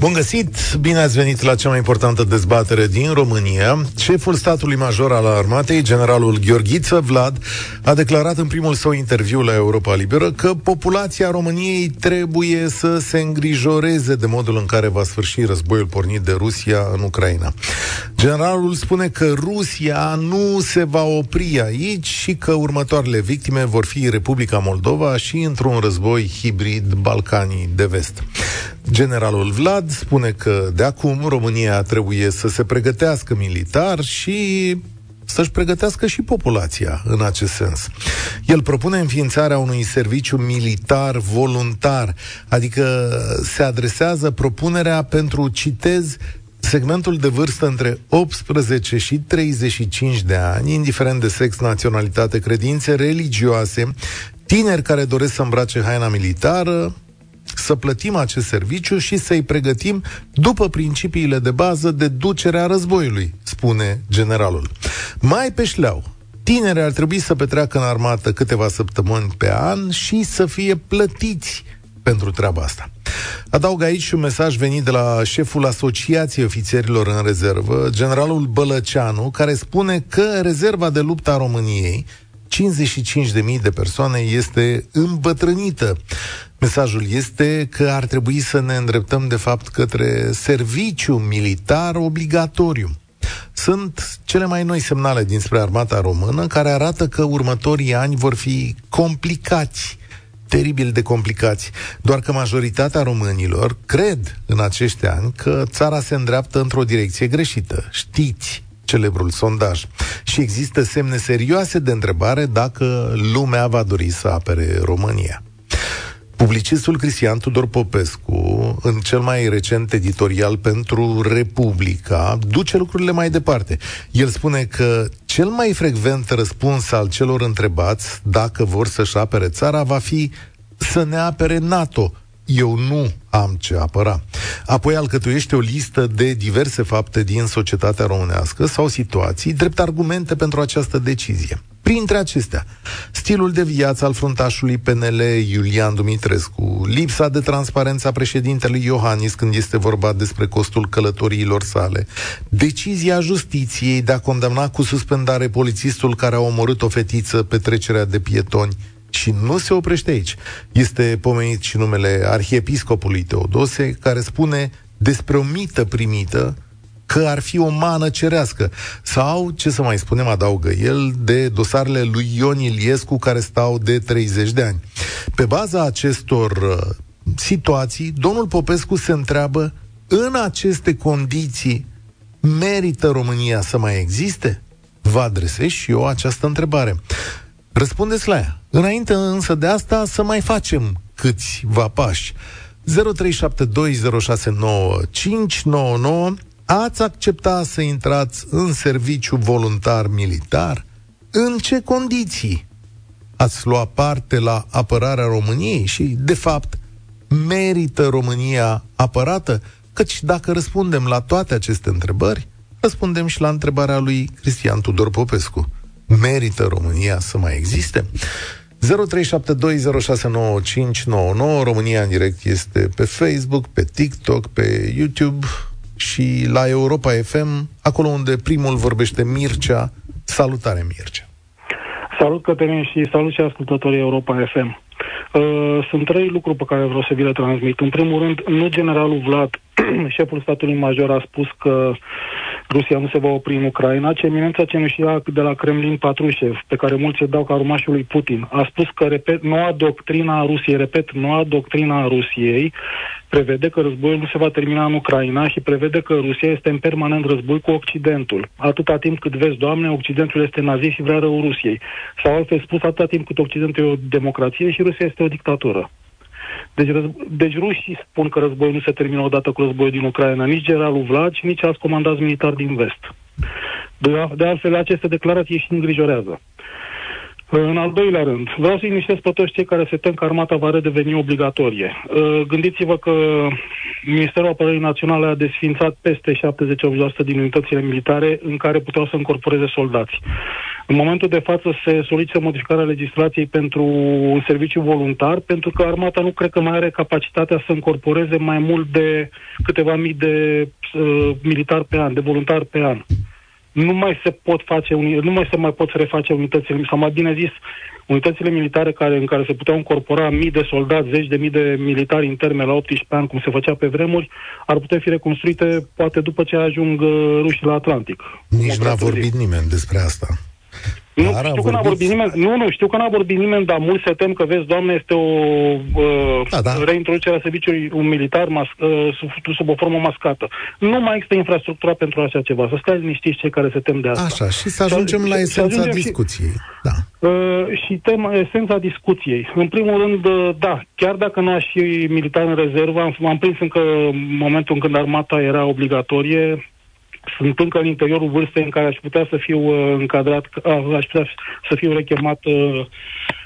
Bun găsit! Bine ați venit la cea mai importantă dezbatere din România. Șeful statului major al armatei, generalul Gheorghiță Vlad, a declarat în primul său interviu la Europa Liberă că populația României trebuie să se îngrijoreze de modul în care va sfârși războiul pornit de Rusia în Ucraina. Generalul spune că Rusia nu se va opri aici și că următoarele victime vor fi Republica Moldova și într-un război hibrid Balcanii de vest. Generalul Vlad spune că de acum România trebuie să se pregătească militar și să-și pregătească și populația în acest sens. El propune înființarea unui serviciu militar voluntar, adică se adresează propunerea pentru, citez, segmentul de vârstă între 18 și 35 de ani, indiferent de sex, naționalitate, credințe religioase, tineri care doresc să îmbrace haina militară, să plătim acest serviciu și să-i pregătim după principiile de bază de ducerea războiului, spune generalul. Mai pe șleau, tinerii ar trebui să petreacă în armată câteva săptămâni pe an și să fie plătiți pentru treaba asta. Adaug aici și un mesaj venit de la șeful Asociației Ofițerilor în Rezervă, generalul Bălăceanu, care spune că rezerva de luptă a României 55.000 de persoane este îmbătrânită. Mesajul este că ar trebui să ne îndreptăm de fapt către serviciu militar obligatoriu. Sunt cele mai noi semnale dinspre armata română care arată că următorii ani vor fi complicați teribil de complicați, doar că majoritatea românilor cred în acești ani că țara se îndreaptă într-o direcție greșită. Știți celebrul sondaj. Și există semne serioase de întrebare dacă lumea va dori să apere România. Publicistul Cristian Tudor Popescu, în cel mai recent editorial pentru Republica, duce lucrurile mai departe. El spune că cel mai frecvent răspuns al celor întrebați dacă vor să-și apere țara va fi să ne apere NATO, eu nu am ce apăra. Apoi alcătuiește o listă de diverse fapte din societatea românească sau situații drept argumente pentru această decizie. Printre acestea, stilul de viață al fruntașului PNL Iulian Dumitrescu, lipsa de transparență a președintelui Iohannis când este vorba despre costul călătoriilor sale, decizia justiției de a condamna cu suspendare polițistul care a omorât o fetiță pe trecerea de pietoni, și nu se oprește aici. Este pomenit și numele arhiepiscopului Teodose, care spune despre o mită primită că ar fi o mană cerească. Sau, ce să mai spunem, adaugă el, de dosarele lui Ion Iliescu care stau de 30 de ani. Pe baza acestor uh, situații, domnul Popescu se întreabă, în aceste condiții, merită România să mai existe? Vă adresez și eu această întrebare. Răspundeți la ea. Înainte însă de asta să mai facem câțiva pași. 0372069599 Ați accepta să intrați în serviciu voluntar militar? În ce condiții? Ați lua parte la apărarea României și, de fapt, merită România apărată? Căci dacă răspundem la toate aceste întrebări, răspundem și la întrebarea lui Cristian Tudor Popescu merită România să mai existe? 0372069599 România în direct este pe Facebook, pe TikTok, pe YouTube și la Europa FM, acolo unde primul vorbește Mircea. Salutare, Mircea! Salut, Cătălin, și salut și ascultătorii Europa FM. Uh, sunt trei lucruri pe care vreau să vi le transmit. În primul rând, nu generalul Vlad, șeful statului major, a spus că Rusia nu se va opri în Ucraina, ci eminența cenușia de la Kremlin Patrușev, pe care mulți se dau ca urmașul lui Putin. A spus că, repet, noua doctrina a Rusiei, repet, noua doctrina a Rusiei prevede că războiul nu se va termina în Ucraina și prevede că Rusia este în permanent război cu Occidentul. Atâta timp cât vezi, Doamne, Occidentul este nazist și vrea rău Rusiei. Sau altfel spus, atâta timp cât Occidentul e o democrație și Rusia este o dictatură. Deci, răz- deci rușii spun că războiul nu se termină odată cu războiul din Ucraina, nici generalul Vlad și nici alți comandați militari din vest. De, de altfel, aceste declarații și îngrijorează. În al doilea rând, vreau să liniștesc pe toți cei care se tem că armata va redeveni obligatorie. Uh, gândiți-vă că Ministerul Apărării Naționale a desfințat peste 70-80% din unitățile militare în care puteau să încorporeze soldați. În momentul de față se solicită modificarea legislației pentru un serviciu voluntar, pentru că armata nu cred că mai are capacitatea să încorporeze mai mult de câteva mii de uh, militari pe an, de voluntari pe an nu mai se pot face, nu mai se mai pot reface unitățile, sau mai bine zis, unitățile militare care, în care se puteau încorpora mii de soldați, zeci de mii de militari în termen la 18 ani, cum se făcea pe vremuri, ar putea fi reconstruite poate după ce ajung uh, rușii la Atlantic. Nici n-a vorbit nimeni despre asta. Nu, Dar știu că n-a vorbit nimeni, nu, nu, știu că n-a vorbit nimeni, dar mulți se tem că, vezi, doamne, este o uh, da, da. reintroducere a serviciului un militar mas, uh, sub, sub o formă mascată. Nu mai există infrastructura pentru așa ceva. Să stai liniștiți cei care se tem de asta. Așa, și să ajungem și, la esența discuției. Și, da. Uh, și tema, esența discuției. În primul rând, uh, da, chiar dacă nu aș fi militar în rezervă, am, am prins încă momentul în când armata era obligatorie, sunt încă în interiorul vârstei în care aș putea să fiu uh, încadrat, uh, aș putea să fiu rechemat uh,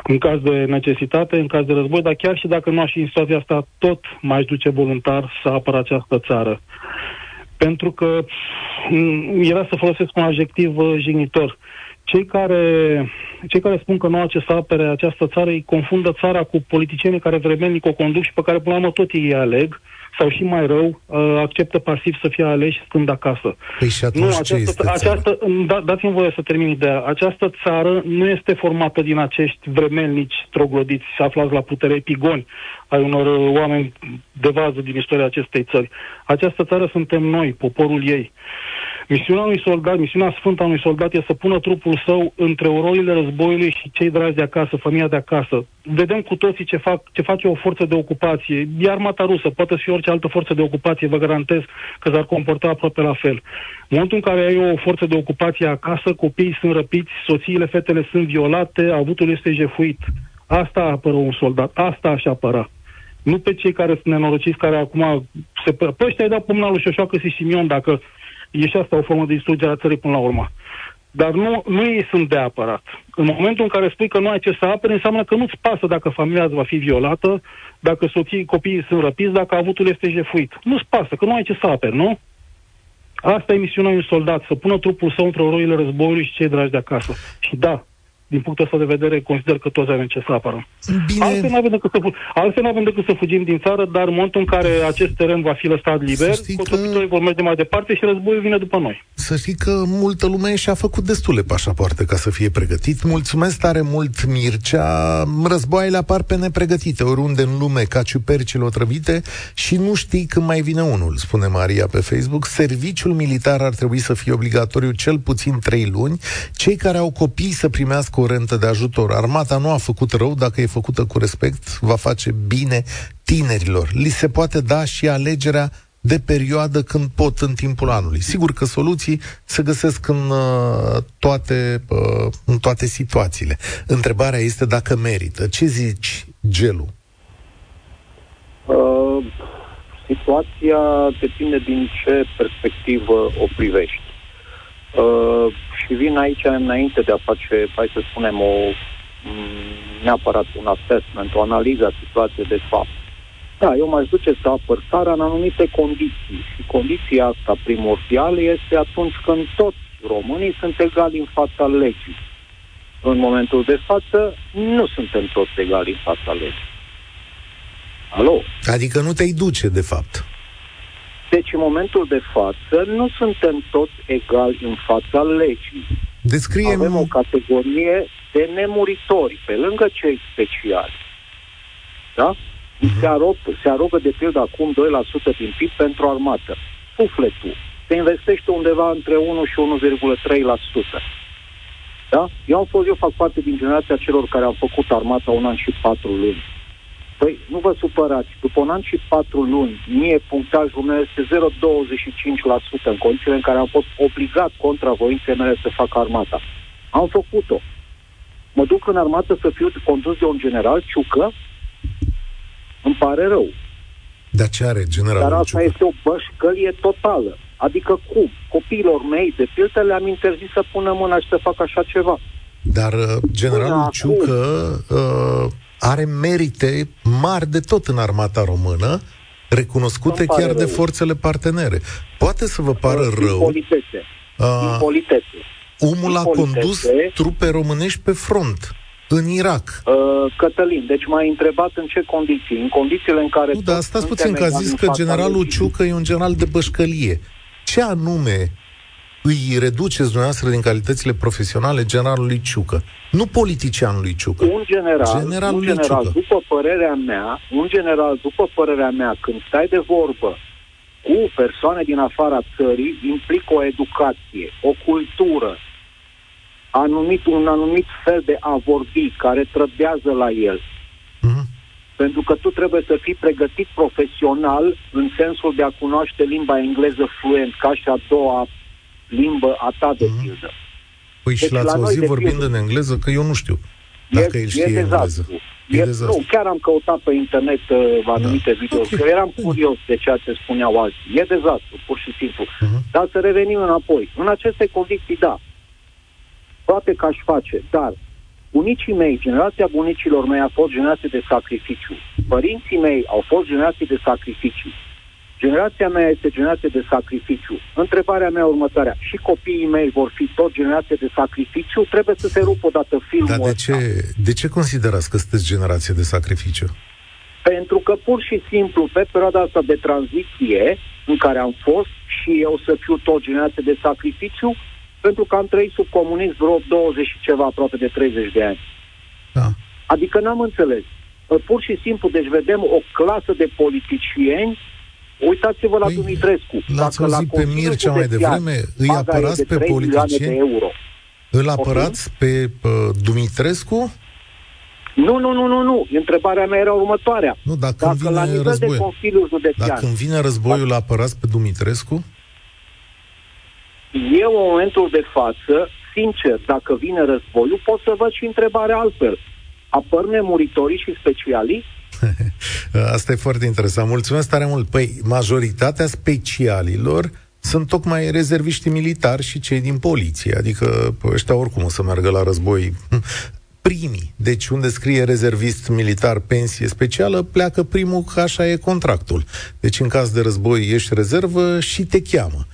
în caz de necesitate, în caz de război, dar chiar și dacă nu aș fi în situația asta, tot m-aș duce voluntar să apăr această țară. Pentru că mm, era să folosesc un adjectiv uh, jignitor. Cei care, cei care spun că nu au ce să apere această țară îi confundă țara cu politicienii care vremelnic o conduc și pe care până la urmă tot ei aleg sau și mai rău, uh, acceptă pasiv să fie aleși stând acasă. Păi și atunci nu, această, ce este această, da, Dați-mi voie să termin ideea. Această țară nu este formată din acești vremelnici troglodiți, se aflați la putere epigoni ai unor uh, oameni de vază din istoria acestei țări. Această țară suntem noi, poporul ei. Misiunea unui soldat, misiunea sfântă a unui soldat e să pună trupul său între ororile războiului și cei dragi de acasă, familia de acasă. Vedem cu toții ce, fac, ce face o forță de ocupație. E armata rusă, poate fi orice altă forță de ocupație, vă garantez că s-ar comporta aproape la fel. În momentul în care ai o forță de ocupație acasă, copiii sunt răpiți, soțiile, fetele sunt violate, avutul este jefuit. Asta apără un soldat, asta aș apăra. Nu pe cei care sunt nenorociți, care acum se... Păi ăștia ai dat pumna lui Șoșoacă și Simion, dacă E și asta o formă de distrugere a țării până la urmă. Dar nu, nu ei sunt de apărat. În momentul în care spui că nu ai ce să apere, înseamnă că nu-ți pasă dacă familia va fi violată, dacă soții, copiii sunt răpiți, dacă avutul este jefuit. Nu-ți pasă, că nu ai ce să aperi, nu? Asta e misiunea unui soldat, să pună trupul său între oroile războiului și cei dragi de acasă. Și da, din punctul ăsta de vedere, consider că toți avem ce să apărăm. Bine. Altfel nu avem decât să, altfel avem decât să fugim din țară, dar în momentul în care acest teren va fi lăsat liber, constructorii că... vor merge mai departe și războiul vine după noi. Să știi că multă lume și-a făcut destule pașapoarte ca să fie pregătit. Mulțumesc tare mult, Mircea. Războaiele apar pe nepregătite, oriunde în lume, ca ciupercile otrăvite și nu știi când mai vine unul, spune Maria pe Facebook. Serviciul militar ar trebui să fie obligatoriu cel puțin trei luni. Cei care au copii să primească o rentă de ajutor. Armata nu a făcut rău, dacă e făcută cu respect, va face bine tinerilor. Li se poate da și alegerea de perioadă când pot în timpul anului. Sigur că soluții se găsesc în uh, toate, uh, în toate situațiile. Întrebarea este dacă merită. Ce zici, Gelu? Uh, situația depinde din ce perspectivă o privești. Uh, și vin aici înainte de a face, hai să spunem, o mm, neapărat un assessment, o analiză a situației de fapt. Da, eu m-aș duce să apăr țara în anumite condiții și condiția asta primordială este atunci când toți românii sunt egali în fața legii. În momentul de față, nu suntem toți egali în fața legii. Alo? Adică nu te-ai duce, de fapt. Deci, în momentul de față, nu suntem toți egali în fața legii. Descriem... Avem o categorie de nemuritori, pe lângă cei speciali. Da? Uh-huh. Se, arog, se arogă, de pildă, acum 2% din PIB pentru armată. Sufletul. Se investește undeva între 1 și 1,3%. Da? Eu am fost, eu fac parte din generația celor care au făcut armata un an și patru luni. Păi, nu vă supărați. După un an și patru luni, mie punctajul meu este 0,25% în condițiile în care am fost obligat contra voinței mele să fac armata. Am făcut-o. Mă duc în armată să fiu condus de un general ciucă? Îmi pare rău. Dar ce are generalul Dar asta ciucă? este o bășcălie totală. Adică cum? Copiilor mei, de pildă, le-am interzis să pună mâna și să facă așa ceva. Dar uh, generalul Ciucă uh, are merite mari de tot în armata română, recunoscute chiar rău. de forțele partenere. Poate să vă pară din rău. Politețe. Uh, din politețe. Omul a condus trupe românești pe front în Irak. Uh, Cătălin, deci m-ai întrebat în ce condiții? În condițiile în care... Nu, dar stați puțin, că a zis că generalul Ciucă e un general de bășcălie. Ce anume îi reduceți dumneavoastră din calitățile profesionale generalului Ciucă? Nu politicianului Ciucă. Un general, generalul un general Ciucă. după părerea mea, un general, după părerea mea, când stai de vorbă cu persoane din afara țării, implică o educație, o cultură, anumit, un anumit fel de a vorbi care trădează la el. Mm-hmm. Pentru că tu trebuie să fii pregătit profesional în sensul de a cunoaște limba engleză fluent, ca și a doua limbă a ta de mm-hmm. pildă. Păi deci și l-ați auzit vorbind pildă, în engleză, că eu nu știu dacă e, el știe e engleză. E, e nu, chiar am căutat pe internet uh, anumite da. video, okay. că eram curios de ceea ce spuneau alții. E dezastru, pur și simplu. Uh-huh. Dar să revenim înapoi. În aceste condiții, da, poate că aș face, dar bunicii mei, generația bunicilor mei a fost generație de sacrificiu. Părinții mei au fost generație de sacrificiu. Generația mea este generație de sacrificiu. Întrebarea mea următoarea. Și copiii mei vor fi tot generație de sacrificiu? Trebuie să se rupă odată filmul Dar de ce, de ce considerați că sunteți generație de sacrificiu? Pentru că pur și simplu pe perioada asta de tranziție în care am fost și eu să fiu tot generație de sacrificiu, pentru că am trăit sub comunism vreo 20 și ceva, aproape de 30 de ani. Da. Adică n-am înțeles. Pur și simplu, deci vedem o clasă de politicieni Uitați-vă la păi, Dumitrescu. L-ați Dacă auzit pe Mircea mai devreme? Îi apărați de pe politicieni? De euro. Îl apărați okay. pe uh, Dumitrescu? Nu, nu, nu, nu, nu. Întrebarea mea era următoarea. Nu, dacă, dacă vine la nivel război, de Consiliul Județean... Dacă îmi vine războiul, îl apărați pe Dumitrescu? Eu, în momentul de față, sincer, dacă vine războiul, pot să văd și întrebarea altfel. Apăr nemuritorii și specialiști? Asta e foarte interesant. Mulțumesc tare mult. Păi, majoritatea specialilor sunt tocmai rezerviștii militari și cei din poliție. Adică ăștia oricum o să meargă la război primii. Deci unde scrie rezervist militar pensie specială, pleacă primul că așa e contractul. Deci în caz de război ești rezervă și te cheamă.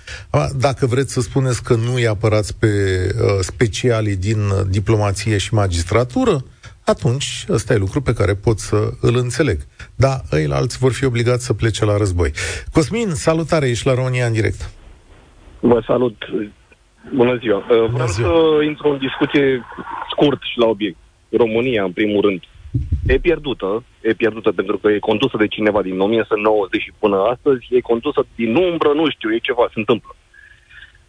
Dacă vreți să spuneți că nu îi apărați pe uh, specialii din diplomație și magistratură, atunci ăsta e lucru pe care pot să îl înțeleg. Da, ei alți vor fi obligați să plece la război. Cosmin, salutare, ești la România în direct. Vă salut. Bună ziua. Bună Vreau ziua. să intru în discuție scurt și la obiect. România, în primul rând, e pierdută, e pierdută pentru că e condusă de cineva din 1990 și până astăzi, e condusă din umbră, nu știu, e ceva, se întâmplă.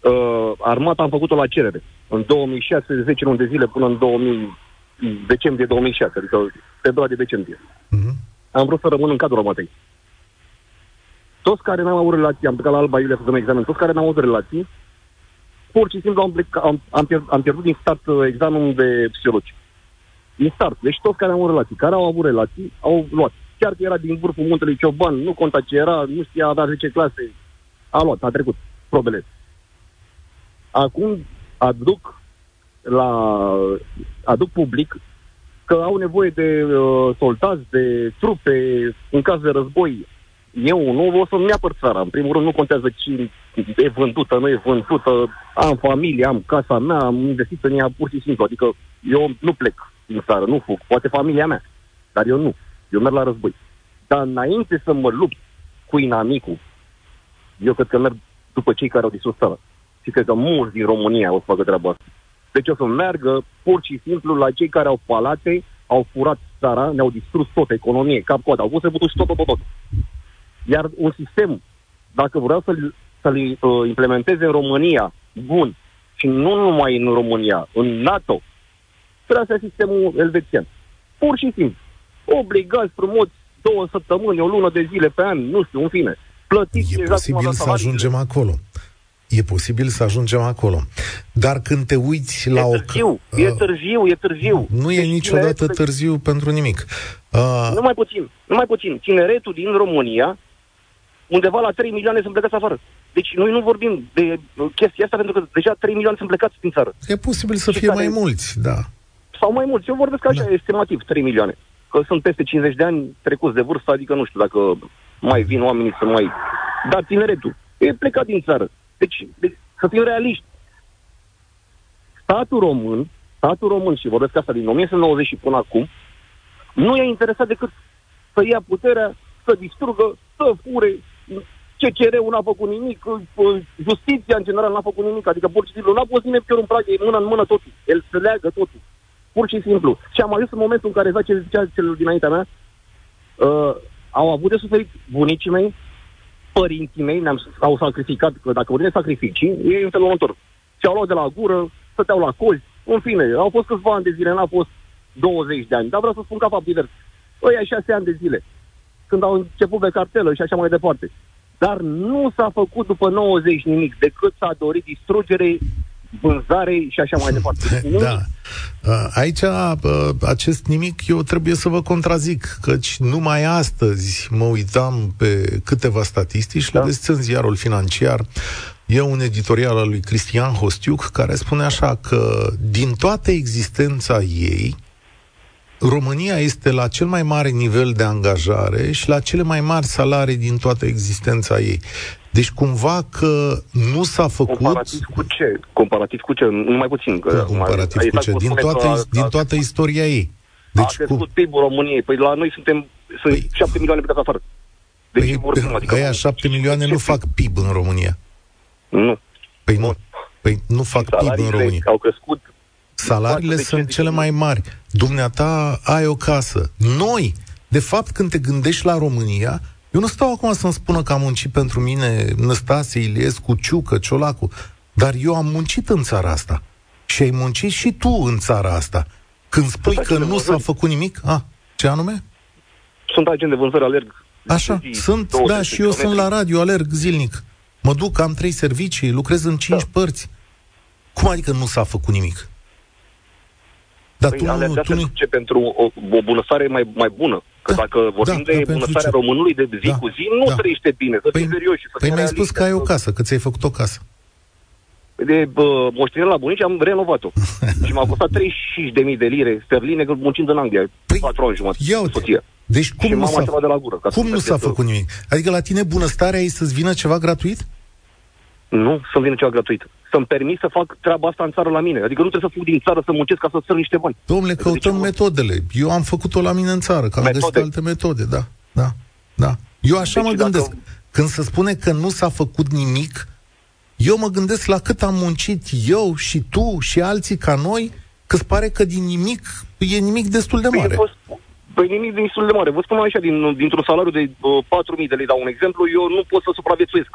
Uh, armata am făcut-o la cerere. În 2006, de 10 luni de zile până în 2000, decembrie 2006, adică februarie decembrie. Uh-huh. Am vrut să rămân în cadrul armatei. Toți care n-am avut relații, am plecat la Alba Iulia să dăm examen, toți care n-au avut relații, pur și simplu am, plecat, am, am, pierd, am pierdut din start uh, examenul de psihologie. Din start. Deci toți care au avut relații, care au avut relații, au luat. Chiar că era din vârful muntelui Cioban, nu conta ce era, nu știa, avea 10 clase, a luat, a trecut probele. Acum aduc la aduc public că au nevoie de uh, soldați, de trupe în caz de război. Eu nu o să-mi apăr țara. În primul rând nu contează cine e vândută, nu e vândută. Am familie, am casa mea, am investit în ea pur și simplu. Adică eu nu plec din țară, nu fug. Poate familia mea, dar eu nu. Eu merg la război. Dar înainte să mă lupt cu inamicul, eu cred că merg după cei care au distrus țara. Și cred că mulți din România o să facă treaba asta. Deci o să meargă pur și simplu la cei care au palate, au furat țara, ne-au distrus tot, economie, cap coadă, au pus să și tot, tot, tot, tot. Iar un sistem, dacă vreau să-l, să-l uh, implementeze în România, bun, și nu numai în România, în NATO, trebuie să sistemul elvețian. Pur și simplu. Obligați frumos două săptămâni, o lună de zile pe an, nu știu, în fine. Plătiți e posibil să ajungem acolo. E posibil să ajungem acolo. Dar când te uiți la e târziu, o... Uh, e târziu, e târziu. Nu e deci niciodată tineretul... târziu pentru nimic. Uh... Numai puțin, numai puțin. Tineretul din România undeva la 3 milioane sunt plecați afară. Deci noi nu vorbim de uh, chestia asta pentru că deja 3 milioane sunt plecați din țară. E posibil să Și fie care- mai mulți, da. Sau mai mulți. Eu vorbesc așa, Da. estimativ, 3 milioane. Că sunt peste 50 de ani trecuți de vârstă, adică nu știu dacă mai vin oamenii să mai... Dar tineretul e plecat din țară. Deci, deci să fim realiști. Statul român, statul român, și vorbesc asta din 1990 și până acum, nu e interesat decât să ia puterea, să distrugă, să fure. CCR-ul n-a făcut nimic, justiția în general n-a făcut nimic, adică pur și simplu n-a pus nimeni pior în prag, e mână în mână totul, el se leagă totul, pur și simplu. Și am ajuns în momentul în care, ce zicea celor dinaintea mea, uh, au avut de suferit bunicii mei, părinții mei, ne-am, au sacrificat, că dacă vorbim de sacrificii, e în felul următor. Și-au luat de la gură, stăteau la colți, în fine, au fost câțiva ani de zile, n-a fost 20 de ani, dar vreau să spun ca fapt divers. Ăia 6 ani de zile, când au început pe cartelă și așa mai departe. Dar nu s-a făcut după 90 nimic, decât s-a dorit distrugere, vânzare și așa mai departe. Nimic. Da. Uh, Aici, uh, acest nimic, eu trebuie să vă contrazic, căci numai astăzi mă uitam pe câteva statistici, le Da. găsiți în ziarul financiar. E un editorial al lui Cristian Hostiuc care spune așa că din toată existența ei, România este la cel mai mare nivel de angajare și la cele mai mari salarii din toată existența ei. Deci cumva că nu s-a făcut... Comparativ cu ce? Comparativ cu ce? Nu mai puțin. Că Cum comparativ mai, cu ce? Din spune toată, că a- din toată istoria ei. Deci, a Deci crescut cu, PIB-ul României. Păi la noi suntem sunt Păi- 7 milioane plecați afară. Deci păi, vorbim, adică... aia șapte milioane nu fac PIB în România. Nu. Păi nu. Bun. Păi nu fac PIB în Salariile România. au crescut Salariile față de sunt ce cele zic mai mari. Dumneata ai o casă. Noi, de fapt, când te gândești la România, eu nu stau acum să-mi spună că am muncit pentru mine Năstase, Iliescu, Ciucă, Ciolacu, dar eu am muncit în țara asta. Și ai muncit și tu în țara asta. Când spui Sunt că acele nu s-a vânzări. făcut nimic, a, ce anume? Sunt agent de vânzări, alerg Așa, zi, sunt, 20 da, de și eu sunt kilometri. la radio, alerg zilnic. Mă duc, am trei servicii, lucrez în cinci Da. părți. Cum adică nu s-a făcut nimic? Dar Păi tu nu, alergați tu nu... ce pentru o, o bunăstare mai, mai bună. Că Da, dacă vorbim da, de dar pentru bunăstarea ce? românului de zi Da, cu zi, nu da. trăiește bine, să Păi, fim serioși. Să păi fim mi-ai spus realiști, că ai o că casă, că ți-ai făcut o casă. De bă, moștenire la bunici am renovat-o. și m-a costat 35.000 de lire sterline că muncind în Anglia. Păi, 4 ani jumătate. Ia cu uite, soția. deci și cum nu mama s-a, ceva de la gură. ca să cum nu s-a mergeți, făcut nimic? Adică la tine bunăstarea e să-ți vină ceva gratuit? Nu, să-mi vină ceva gratuit. Să-mi permis să fac treaba asta în țară la mine. Adică nu trebuie să fug din țară să muncesc ca să strâng niște bani. Domnule, Adică de căutăm ce- metodele. Eu am făcut-o la mine în țară, că am Metode? găsit alte metode, da. Da, da. Eu așa Deci mă dacă- gândesc. Când se spune că nu s-a făcut nimic, eu mă gândesc la cât am muncit eu și tu și alții ca noi, că îți pare că din nimic e nimic destul de Păi, mare. eu vă sp- Păi nimic destul de mare. Vă spun așa, din, dintr-un salariu de uh, 4.000 de lei, dau un exemplu, eu nu pot să supraviețuiesc.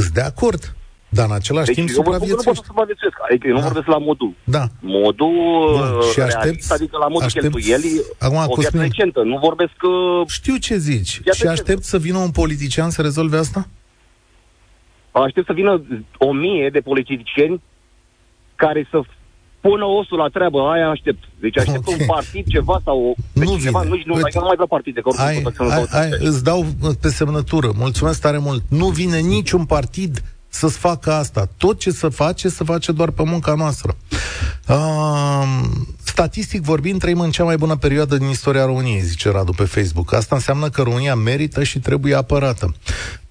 Îți de acord. Dar în același Deci timp eu vă spun că nu pot să supraviețuiești. supraviețuiesc. Adică eu nu Da. vorbesc la modul. Da. Modul Bun, uh, și realist, aștepți- adică la modul aștepți- cheltuielii, Acum, o viață Cosmin- decentă. Nu vorbesc că... Știu ce zici. Ia și de ce? aștept să vină un politician să rezolve asta? Aștept să vină o mie de politicieni care să pună osul la treabă, aia aștept. Deci aștept Ok. un partid, ceva sau... o- Nu deci ceva, vine. nu, nu, Uite. adică nu mai vreau partide, că oricum Ai, tot să nu ai, dau ai, toate. îți dau pe semnătură. Mulțumesc tare mult. Nu vine niciun partid să-ți facă asta. Tot ce să face, să face doar pe munca noastră. Uh, statistic vorbind, trăim în cea mai bună perioadă din istoria României, zice Radu pe Facebook. Asta înseamnă că România merită și trebuie apărată.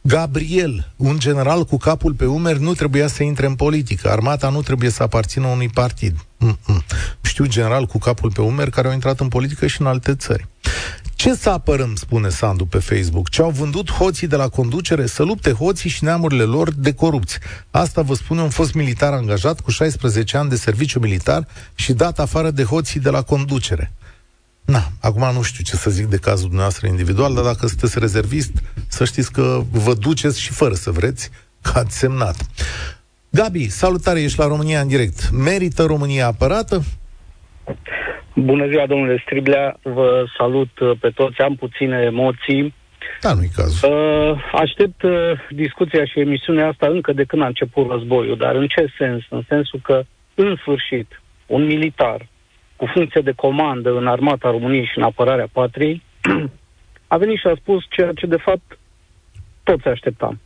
Gabriel, un general cu capul pe umeri, nu trebuia să intre în politică. Armata nu trebuie să aparțină unui partid. Mm-mm. Știu general cu capul pe umeri care au intrat în politică și în alte țări. Ce să apărăm, spune Sandu pe Facebook? Ce au vândut hoții de la conducere? Să lupte hoții și neamurile lor de corupți. Asta vă spune un fost militar angajat cu 16 ani de serviciu militar și dat afară de hoții de la conducere. Na, acum nu știu ce să zic de cazul dumneavoastră individual, dar dacă sunteți rezervist, să știți că vă duceți și fără să vreți, că ați semnat. Gabi, salutare, ești la România în direct. Merită România apărată? Bună ziua, domnule Striblea, vă salut uh, pe toți, am puține emoții. Da, nu-i cazul. Uh, aștept uh, discuția și emisiunea asta încă de când a început războiul, dar în ce sens? În sensul că, în sfârșit, un militar cu funcție de comandă în armata României și în apărarea patriei a venit și a spus ceea ce, de fapt, toți așteptam.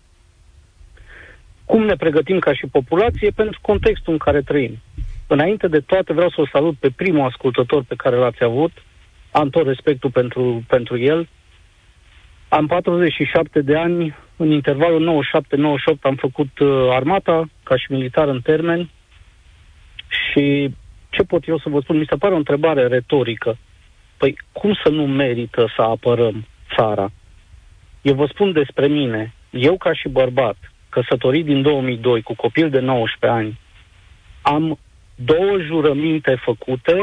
Cum ne pregătim ca și populație pentru contextul în care trăim. Înainte de toate vreau să-l salut pe primul ascultător pe care l-ați avut. Am tot respectul pentru, pentru el. Am 47 de ani, în intervalul 97-98 am făcut uh, armata ca și militar în termen și ce pot eu să vă spun? Mi se pare o întrebare retorică. Păi cum să nu merită să apărăm țara? Eu vă spun despre mine. Eu ca și bărbat, căsătorit din 2002 cu copil de 19 ani, am două jurăminte făcute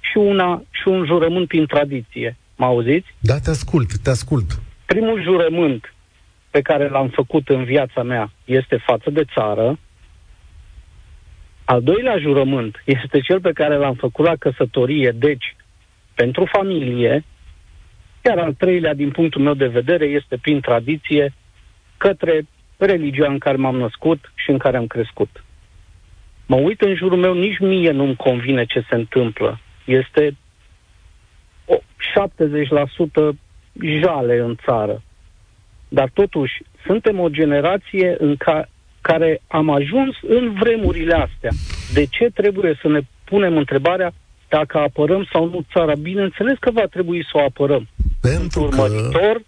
și, una, și un jurământ prin tradiție. Mă auziți? Da, te ascult, te ascult. Primul jurământ pe care l-am făcut în viața mea este față de țară. Al doilea jurământ este cel pe care l-am făcut la căsătorie, deci pentru familie. Iar al treilea, din punctul meu de vedere, este prin tradiție către religia în care m-am născut și în care am crescut. Mă uit în jurul meu, nici mie nu-mi convine ce se întâmplă. Este o 70% jale în țară. Dar totuși, suntem o generație în ca, care am ajuns în vremurile astea. De ce trebuie să ne punem întrebarea dacă apărăm sau nu țara? Bineînțeles că va trebui să o apărăm. Pentru urmăritor, că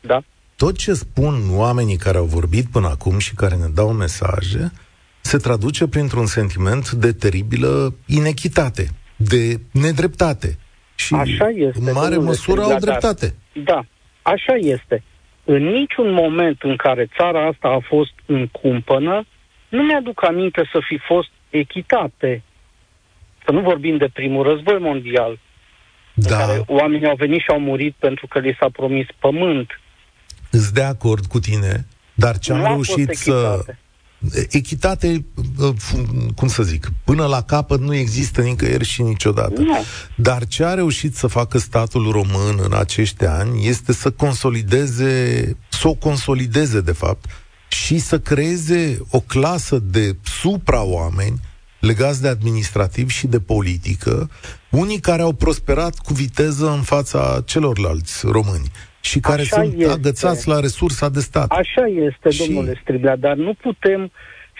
da? tot ce spun oamenii care au vorbit până acum și care ne dau mesaje, se traduce printr-un sentiment de teribilă inechitate, de nedreptate. Și Așa este, în mare măsură au dreptate. Da, așa este. În niciun moment în care țara asta a fost în cumpănă, nu mi-aduc aminte să fi fost echitate. Să nu vorbim de primul război mondial, da. în care oamenii au venit și au murit pentru că li s-a promis pământ. Îți de acord cu tine, dar ce am reușit să echitate, uh, cum să zic, până la capăt nu există nicăieri și niciodată. Nu. Dar ce a reușit să facă statul român în acești ani este să consolideze, să o consolideze de fapt, și să creeze o clasă de supra-oameni legați de administrativ și de politică, unii care au prosperat cu viteză în fața celorlalți români și care Așa sunt este. agățați la resursa de stat. Așa este, și... domnule Striblea, dar nu putem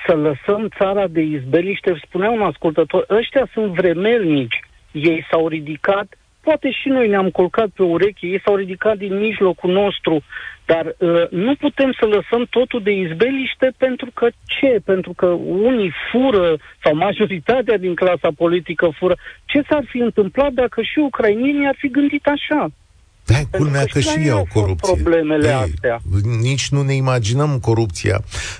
să lăsăm țara de izbeliște. Spunea un ascultător, ăștia sunt vremelnici, ei s-au ridicat, poate și noi ne-am colcat pe ureche, ei s-au ridicat din mijlocul nostru, dar uh, nu putem să lăsăm totul de izbeliște pentru că ce? Pentru că unii fură, sau majoritatea din clasa politică fură. Ce s-ar fi întâmplat dacă și ucrainienii ar fi gândit așa? Da, culmea că, că și ei au corupție. Problemele Ei, astea. Nici nu ne imaginăm corupția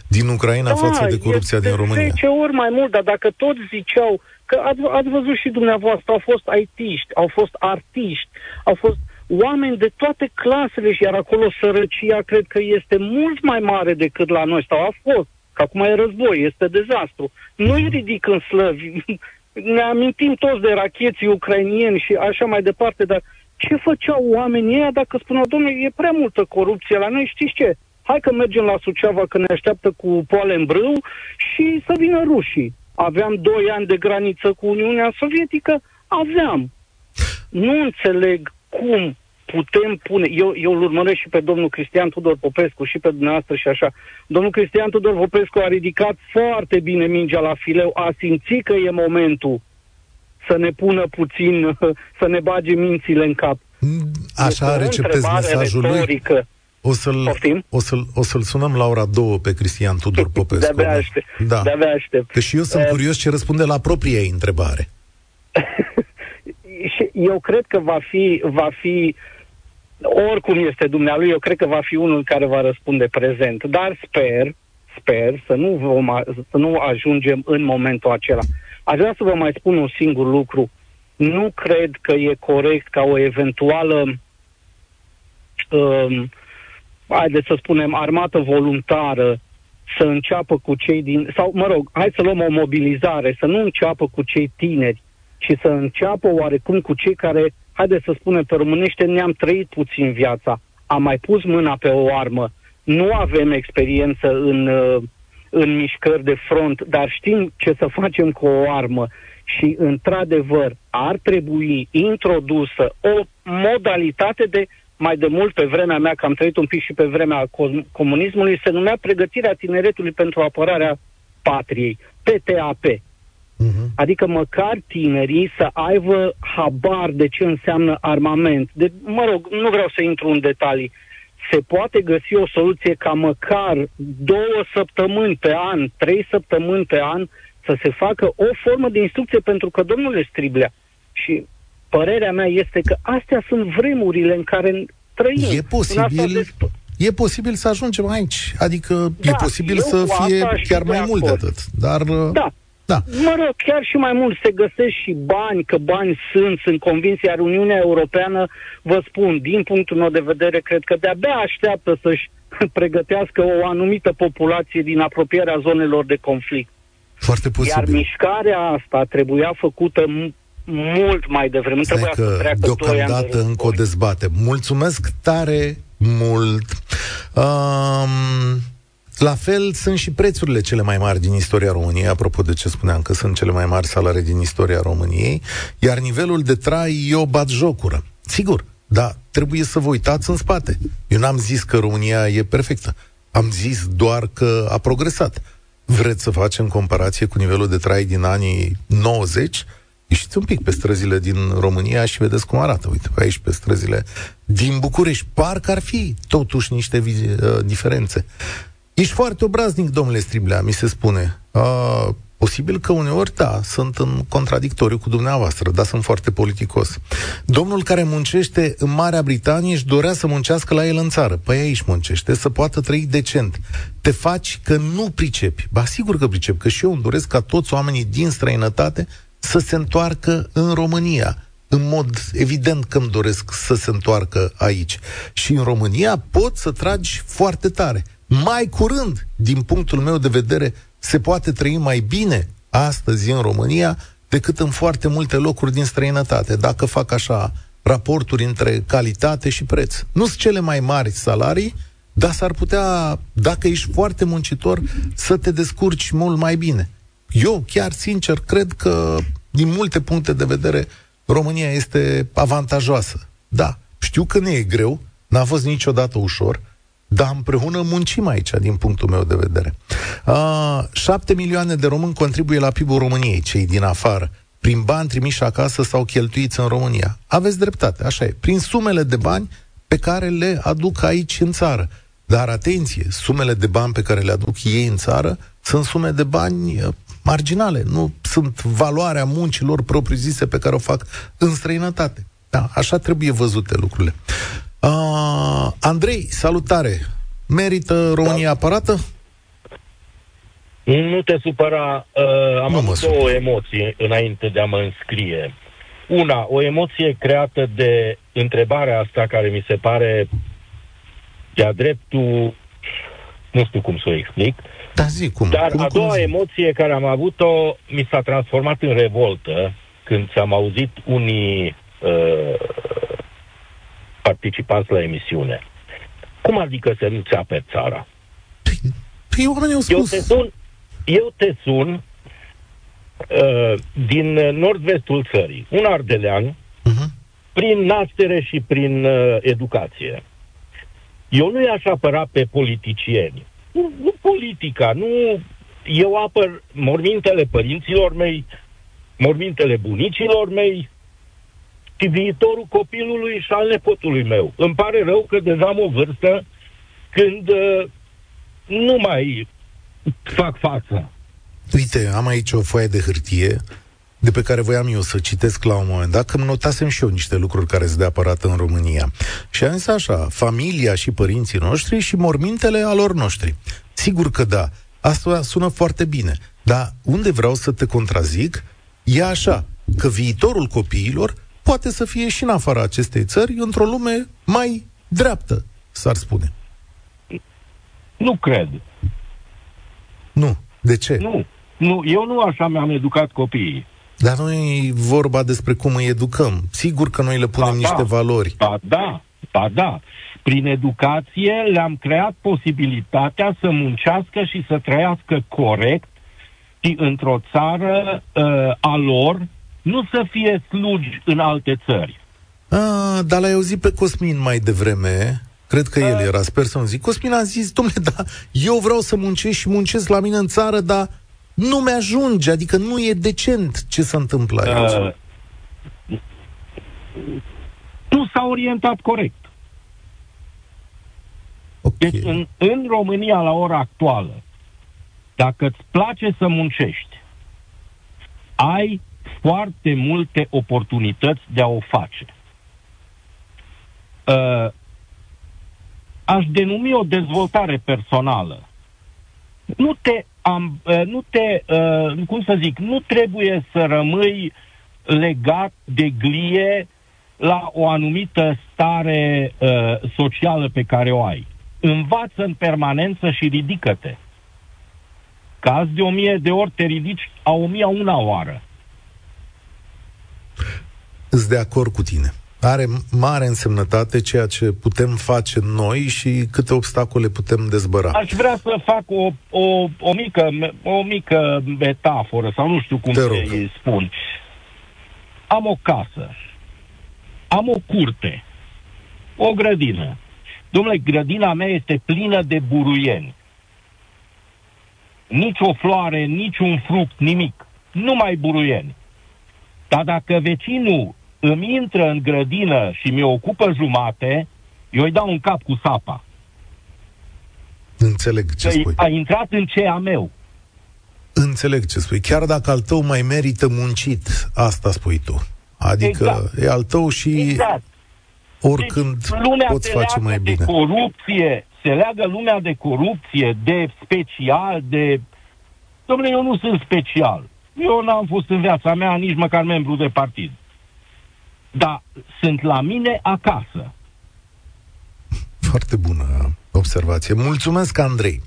din Ucraina da, față de corupția din România. 10 ori mai mult, dar dacă toți ziceau că ați, ați văzut și dumneavoastră, au fost aitiști, au fost artiști, au fost oameni de toate clasele și iar acolo sărăcia cred că este mult mai mare decât la noi, sau a fost, că acum e război, este dezastru. Nu-i ridic în slăvi, ne amintim toți de racheții ucrainieni și așa mai departe, dar ce făceau oamenii ăia dacă spuneau, domnule, e prea multă corupție la noi, știți ce? Hai că mergem la Suceava că ne așteaptă cu poale în brâu și să vină rușii. Aveam doi ani de graniță cu Uniunea Sovietică? Aveam. Nu înțeleg cum putem pune, eu, eu îl urmăresc și pe domnul Cristian Tudor Popescu și pe dumneavoastră și așa. Domnul Cristian Tudor Popescu a ridicat foarte bine mingea la fileu, a simțit că e momentul să ne pună puțin, să ne bage mințile în cap. Așa receptezi mesajul retorică. lui? O să-l, o, să-l, o să-l sunăm la ora două pe Cristian Tudor Popescu. De-abia aștept. Da. De-abia aștept. Că și eu sunt uh, curios ce răspunde la propria ei întrebare. și eu cred că va fi, va fi oricum este dumnealui, eu cred că va fi unul care va răspunde prezent. Dar sper, sper să nu, vom, să nu ajungem în momentul acela. Aș vrea să vă mai spun un singur lucru. Nu cred că e corect ca o eventuală, um, haideți să spunem, armată voluntară să înceapă cu cei din... Sau, mă rog, hai să luăm o mobilizare, să nu înceapă cu cei tineri, ci să înceapă oarecum cu cei care, haideți să spunem pe românește, ne-am trăit puțin viața, am mai pus mâna pe o armă, nu avem experiență în uh, în mișcări de front, dar știm ce să facem cu o armă și, într-adevăr, ar trebui introdusă o modalitate de mai de mult pe vremea mea, că am trăit un pic și pe vremea comunismului, se numea pregătirea tineretului pentru apărarea patriei, PTAP. Uh-huh. Adică măcar tinerii să aibă habar de ce înseamnă armament. De, mă rog, nu vreau să intru în detalii. Se poate găsi o soluție ca măcar două săptămâni pe an, trei săptămâni pe an, să se facă o formă de instrucție, pentru că, domnule Striblea, și părerea mea este că astea sunt vremurile în care trăim. E posibil, e posibil să ajungem aici. Adică da, e posibil să fie chiar mai mult de atât. Dar da. Da. Mă rog, chiar și mai mult se găsesc și bani, că bani sunt, sunt convins, iar Uniunea Europeană, vă spun, din punctul meu de vedere, cred că de-abia așteaptă să-și pregătească o anumită populație din apropierea zonelor de conflict. Foarte posibil. Iar mișcarea asta trebuia făcută mult mai devreme. Stai trebuia că să treacă deocamdată de încă o dezbate. Mulțumesc tare mult. Um, la fel sunt și prețurile cele mai mari din istoria României, apropo de ce spuneam că sunt cele mai mari salarii din istoria României, iar nivelul de trai e o jocură. Sigur, dar trebuie să vă uitați în spate. Eu n-am zis că România e perfectă. Am zis doar că a progresat. Vreți să facem comparație cu nivelul de trai din anii 90? Ieșiți un pic pe străzile din România și vedeți cum arată. Uite, pe aici, pe străzile din București. Parcă ar fi totuși niște uh, diferențe. Ești foarte obraznic, domnule Striblea, mi se spune. Uh, posibil că uneori, da, sunt în contradictoriu cu dumneavoastră, dar sunt foarte politicos. Domnul care muncește în Marea Britanie își dorea să muncească la el în țară. Păi aici muncește, să poată trăi decent. Te faci că nu pricepi. Ba, sigur că pricep, că și eu îmi doresc ca toți oamenii din străinătate să se întoarcă în România. În mod evident că îmi doresc să se întoarcă aici. Și în România pot să tragi foarte tare. Mai curând, din punctul meu de vedere, se poate trăi mai bine astăzi în România decât în foarte multe locuri din străinătate, dacă fac așa raporturi între calitate și preț. Nu sunt cele mai mari salarii, dar s-ar putea, dacă ești foarte muncitor, să te descurci mult mai bine. Eu chiar, sincer, cred că, din multe puncte de vedere, România este avantajoasă. Da, știu că nu e greu, n-a fost niciodată ușor, dar împreună muncim aici, din punctul meu de vedere. A, șapte milioane de români contribuie la PIB-ul României, cei din afară, prin bani trimiși acasă sau cheltuiți în România. Aveți dreptate, așa e. Prin sumele de bani pe care le aduc aici în țară. Dar atenție, sumele de bani pe care le aduc ei în țară sunt sume de bani uh, marginale, nu sunt valoarea muncilor propriu-zise pe care o fac în străinătate. Da, așa trebuie văzute lucrurile. Uh, Andrei, salutare! Merită România da. apărată? Nu te supăra, uh, am nu avut două supăr. emoții înainte de a mă înscrie. Una, o emoție creată de întrebarea asta care mi se pare de-a dreptul, nu știu cum să o explic, da, zi, cum? dar cum, a cum doua zi? emoție care am avut-o mi s-a transformat în revoltă când ți-am auzit unii uh, participanți la emisiune. Cum adică să nu-ți aperi țara? Păi, păi oamenii au spus... Eu te sun, eu te sun uh, din nord-vestul țării, un ardelean, uh-huh. prin naștere și prin uh, educație. Eu nu i-aș apăra pe politicieni. Nu, nu politica, nu... Eu apăr mormintele părinților mei, mormintele bunicilor mei, și viitorul copilului și al nepotului meu. Îmi pare rău că deja am o vârstă când uh, nu mai fac față. Uite, am aici o foaie de hârtie de pe care voiam eu să citesc la un moment dat, că îmi notasem și eu niște lucruri care sunt de apărat în România. Și am zis așa, familia și părinții noștri și mormintele alor noștri. Sigur că da, asta sună foarte bine, dar unde vreau să te contrazic e așa, că viitorul copiilor poate să fie și în afara acestei țări, într-o lume mai dreaptă, s-ar spune. Nu cred. Nu. De ce? Nu. nu. Eu nu așa mi-am educat copiii. Dar nu e vorba despre cum îi educăm. Sigur că noi le punem ba niște da, valori. Ba da, ba da. Prin educație le-am creat posibilitatea să muncească și să trăiască corect și într-o țară uh, a lor, nu să fie slugi în alte țări. A, dar l-ai auzit pe Cosmin mai devreme, cred că el era, sper să-mi zic. Cosmin a zis, domnule, da, eu vreau să muncesc și muncesc la mine în țară, dar nu mi-ajunge, adică nu e decent ce se întâmplă aici. Uh, nu s-a orientat corect. Okay. Deci în, în România la ora actuală, dacă îți place să muncești, ai foarte multe oportunități de a o face. Uh, aș denumi o dezvoltare personală. Nu te, am, uh, nu te uh, cum să zic, nu trebuie să rămâi legat de glie la o anumită stare uh, socială pe care o ai. Învață în permanență și ridică-te. Caz de o mie de ori te ridici a o mie una oară. Îți de acord cu tine. Are mare însemnătate ceea ce putem face noi și câte obstacole putem dezbăra. Aș vrea să fac o, o, o, mică, o mică metaforă, sau nu știu cum să îi spun. Am o casă, am o curte, o grădină. Domnule, grădina mea este plină de buruieni. Nici o floare, nici un fruct, nimic. Numai buruieni. Dar dacă vecinul îmi intră în grădină și mi ocupă jumate, eu îi dau un cap cu sapa. Înțeleg ce spui. A intrat în ceea meu. Înțeleg ce spui. Chiar dacă al tău mai merită muncit, asta spui tu. Adică exact. e al tău și exact. oricând deci, lumea poți face mai bine. De corupție, se leagă lumea de corupție, de special, de... Domnule, eu nu sunt special. Eu n-am fost în viața mea nici măcar membru de partid. Dar sunt la mine acasă. Foarte bună observație. Mulțumesc, Andrei.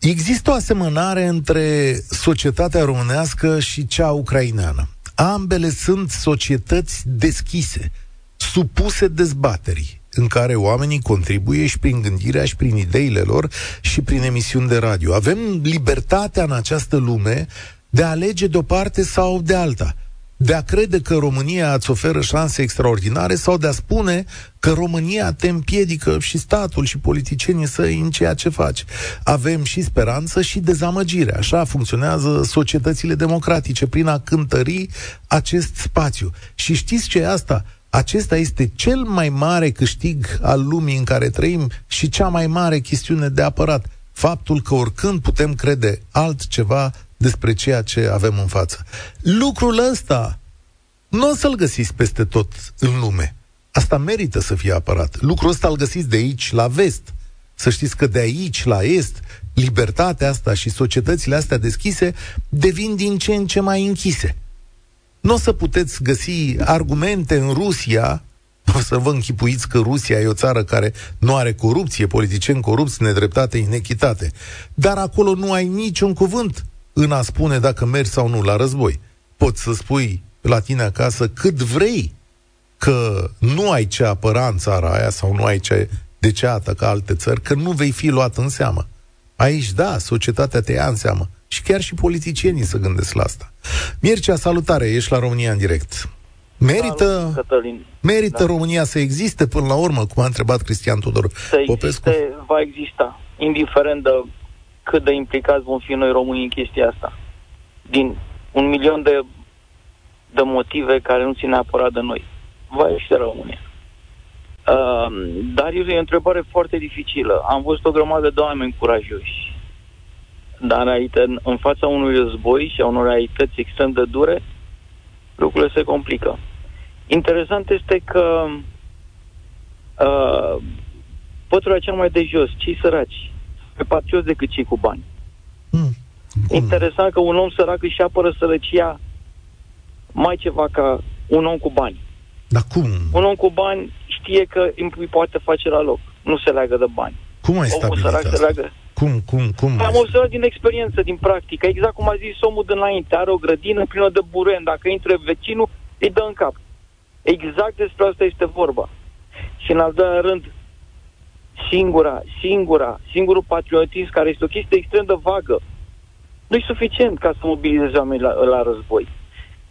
Există o asemănare între societatea românească și cea ucraineană. Ambele sunt societăți deschise, supuse dezbaterii, în care oamenii contribuie și prin gândirea și prin ideile lor și prin emisiuni de radio. Avem libertatea în această lume de a alege de o parte sau de alta de a crede că România îți oferă șanse extraordinare sau de a spune că România te împiedică și statul și politicienii săi în ceea ce faci. Avem și speranță și dezamăgire. Așa funcționează societățile democratice, prin a cântări acest spațiu. Și știți ce e asta? Acesta este cel mai mare câștig al lumii în care trăim și cea mai mare chestiune de apărat. Faptul că oricând putem crede altceva despre ceea ce avem în față. Lucrul ăsta nu o să-l găsiți peste tot în lume. Asta merită să fie apărat. Lucrul ăsta îl găsiți de aici la vest. Să știți că de aici la est, libertatea asta și societățile astea deschise devin din ce în ce mai închise. Nu o să puteți găsi argumente în Rusia o să vă închipuiți că Rusia e o țară care nu are corupție, politicieni corupți, nedreptate, inechitate. Dar acolo nu ai niciun cuvânt în a spune dacă mergi sau nu la război. Poți să spui la tine acasă cât vrei că nu ai ce apăra în țara aia sau nu ai ce de ce ataca alte țări, că nu vei fi luat în seamă. Aici, da, societatea te ia în seamă. Și chiar și politicienii să gândesc la asta. Mircea, salutare, ești la România în direct. Merită, Salut, merită da. România să existe până la urmă, cum a întrebat Cristian Tudor să Popescu? Existe, va exista, indiferent de cât de implicați vom fi noi românii în chestia asta. Din un milion de, de motive care nu țin neapărat de noi. Va ieși de România. Uh, dar e o întrebare foarte dificilă. Am văzut o grămadă de oameni curajoși. Dar în, în fața unui război și a unor realități extrem de dure, lucrurile se complică. Interesant este că uh, pătura cel mai de jos, cei săraci, pe patrioți decât cei cu bani. Mm. Interesant că un om sărac își apără sărăcia mai ceva ca un om cu bani. Dar cum? Un om cu bani știe că îi poate face la loc. Nu se leagă de bani. Cum ai stabilit sărac asta? Se leagă... Cum, cum, cum? Am observat din experiență, din practică. Exact cum a zis omul de înainte. Are o grădină plină de buren. Dacă intră vecinul, îi dă în cap. Exact despre asta este vorba. Și în al doilea rând, singura, singura, singurul patriotism care este o chestie extrem de vagă. Nu e suficient ca să mobilizeze oamenii la, la război.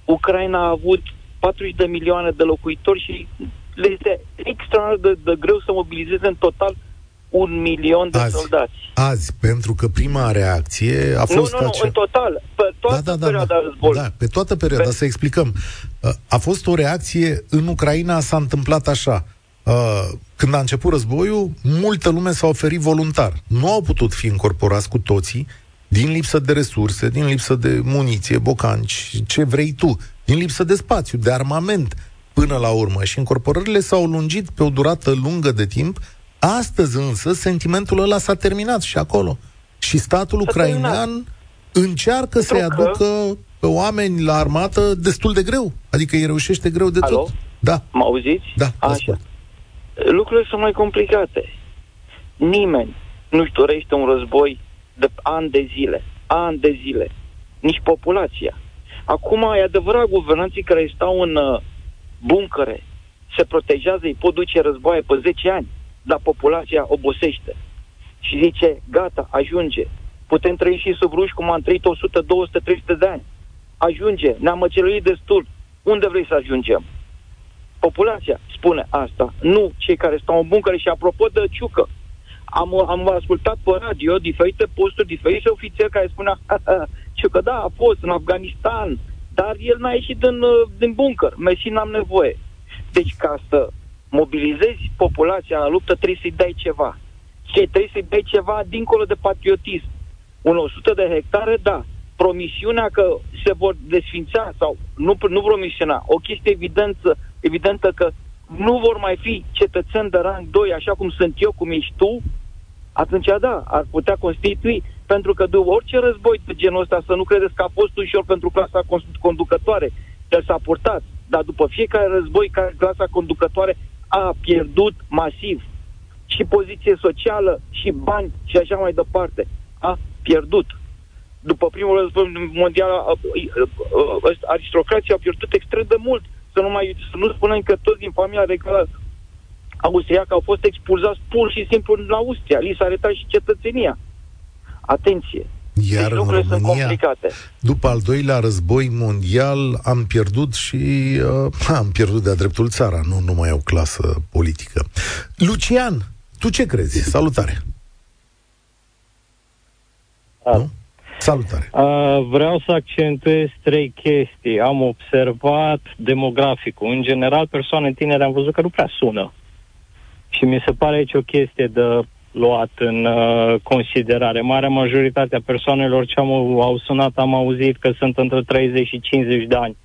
Ucraina a avut 40 de milioane de locuitori și le este extraordinar de, de greu să mobilizeze în total un milion de Azi. soldați. Azi, pentru că prima reacție a fost nu, nu, nu, acea... în total, pe toată da, da, da, perioada da, războiului. da, pe toată perioada, Pe- să explicăm. Uh, A fost o reacție, în Ucraina s-a întâmplat așa. Uh, Când a început războiul, multă lume s-a oferit voluntar. Nu au putut fi încorporați cu toții, din lipsă de resurse, din lipsă de muniție, bocanci, ce vrei tu, din lipsă de spațiu, de armament, până la urmă. Și încorporările s-au lungit pe o durată lungă de timp. Astăzi însă, sentimentul ăla s-a terminat și acolo. Și statul S-a terminat. ucrainean încearcă să-i Pentru că- aducă pe oameni la armată destul de greu. Adică îi reușește greu de Alo? tot. Da, Mă auziți? da, vă Așa. ascult. Lucrurile sunt mai complicate. Nimeni nu-și dorește un război de ani de zile. Ani de zile. Nici populația. Acum, e adevărat, guvernanții care stau în uh, buncăre se protejează, îi pot duce războaie pe 10 ani, dar populația obosește. Și zice, gata, ajunge. Putem trăi și sub ruși cum am trăit 100, 200, 300 de ani. Ajunge, ne-am măceluit destul. Unde vrei să ajungem? Populația spune asta, nu cei care stau în buncăre și apropo de ciucă. Am, am ascultat pe radio diferite posturi, diferite ofițeri care spunea ciucă, da, a fost în Afganistan, dar el n-a ieșit din, uh, din buncăr, mersi n-am nevoie. Deci ca să mobilizezi populația la luptă trebuie să-i dai ceva. Și trebuie să-i dai ceva dincolo de patriotism. Un 100 de hectare, da. Promisiunea că se vor desfința sau nu, nu promisiunea, o chestie evidentă, evidentă că nu vor mai fi cetățeni de rang 2 așa cum sunt eu, cum ești tu, atunci da, ar putea constitui, pentru că de orice război de genul ăsta, să nu credeți că a fost ușor pentru clasa con- conducătoare, el s-a purtat, dar după fiecare război, ca- clasa conducătoare a pierdut masiv și poziție socială, și bani, și așa mai departe. A pierdut. După primul război mondial, a- a- a- aristocrația a pierdut extrem de mult. Să nu, mai, să nu spunem că toți din familia regală austriacă au fost expulzați pur și simplu în Austria. Li s-a retat și cetățenia. Atenție! Iar deci în lucrurile sunt România, complicate. după al doilea război mondial, am pierdut și uh, am pierdut de-a dreptul țara, nu numai o clasă politică. Lucian, tu ce crezi? Salutare! Da. Nu? Salutare! Uh, vreau să accentuez trei chestii. Am observat demograficul. În general, persoane tinere am văzut că nu prea sună. Și mi se pare aici o chestie de luat în uh, considerare. Marea majoritate a persoanelor ce am, au sunat am auzit că sunt între 30 și 50 de ani.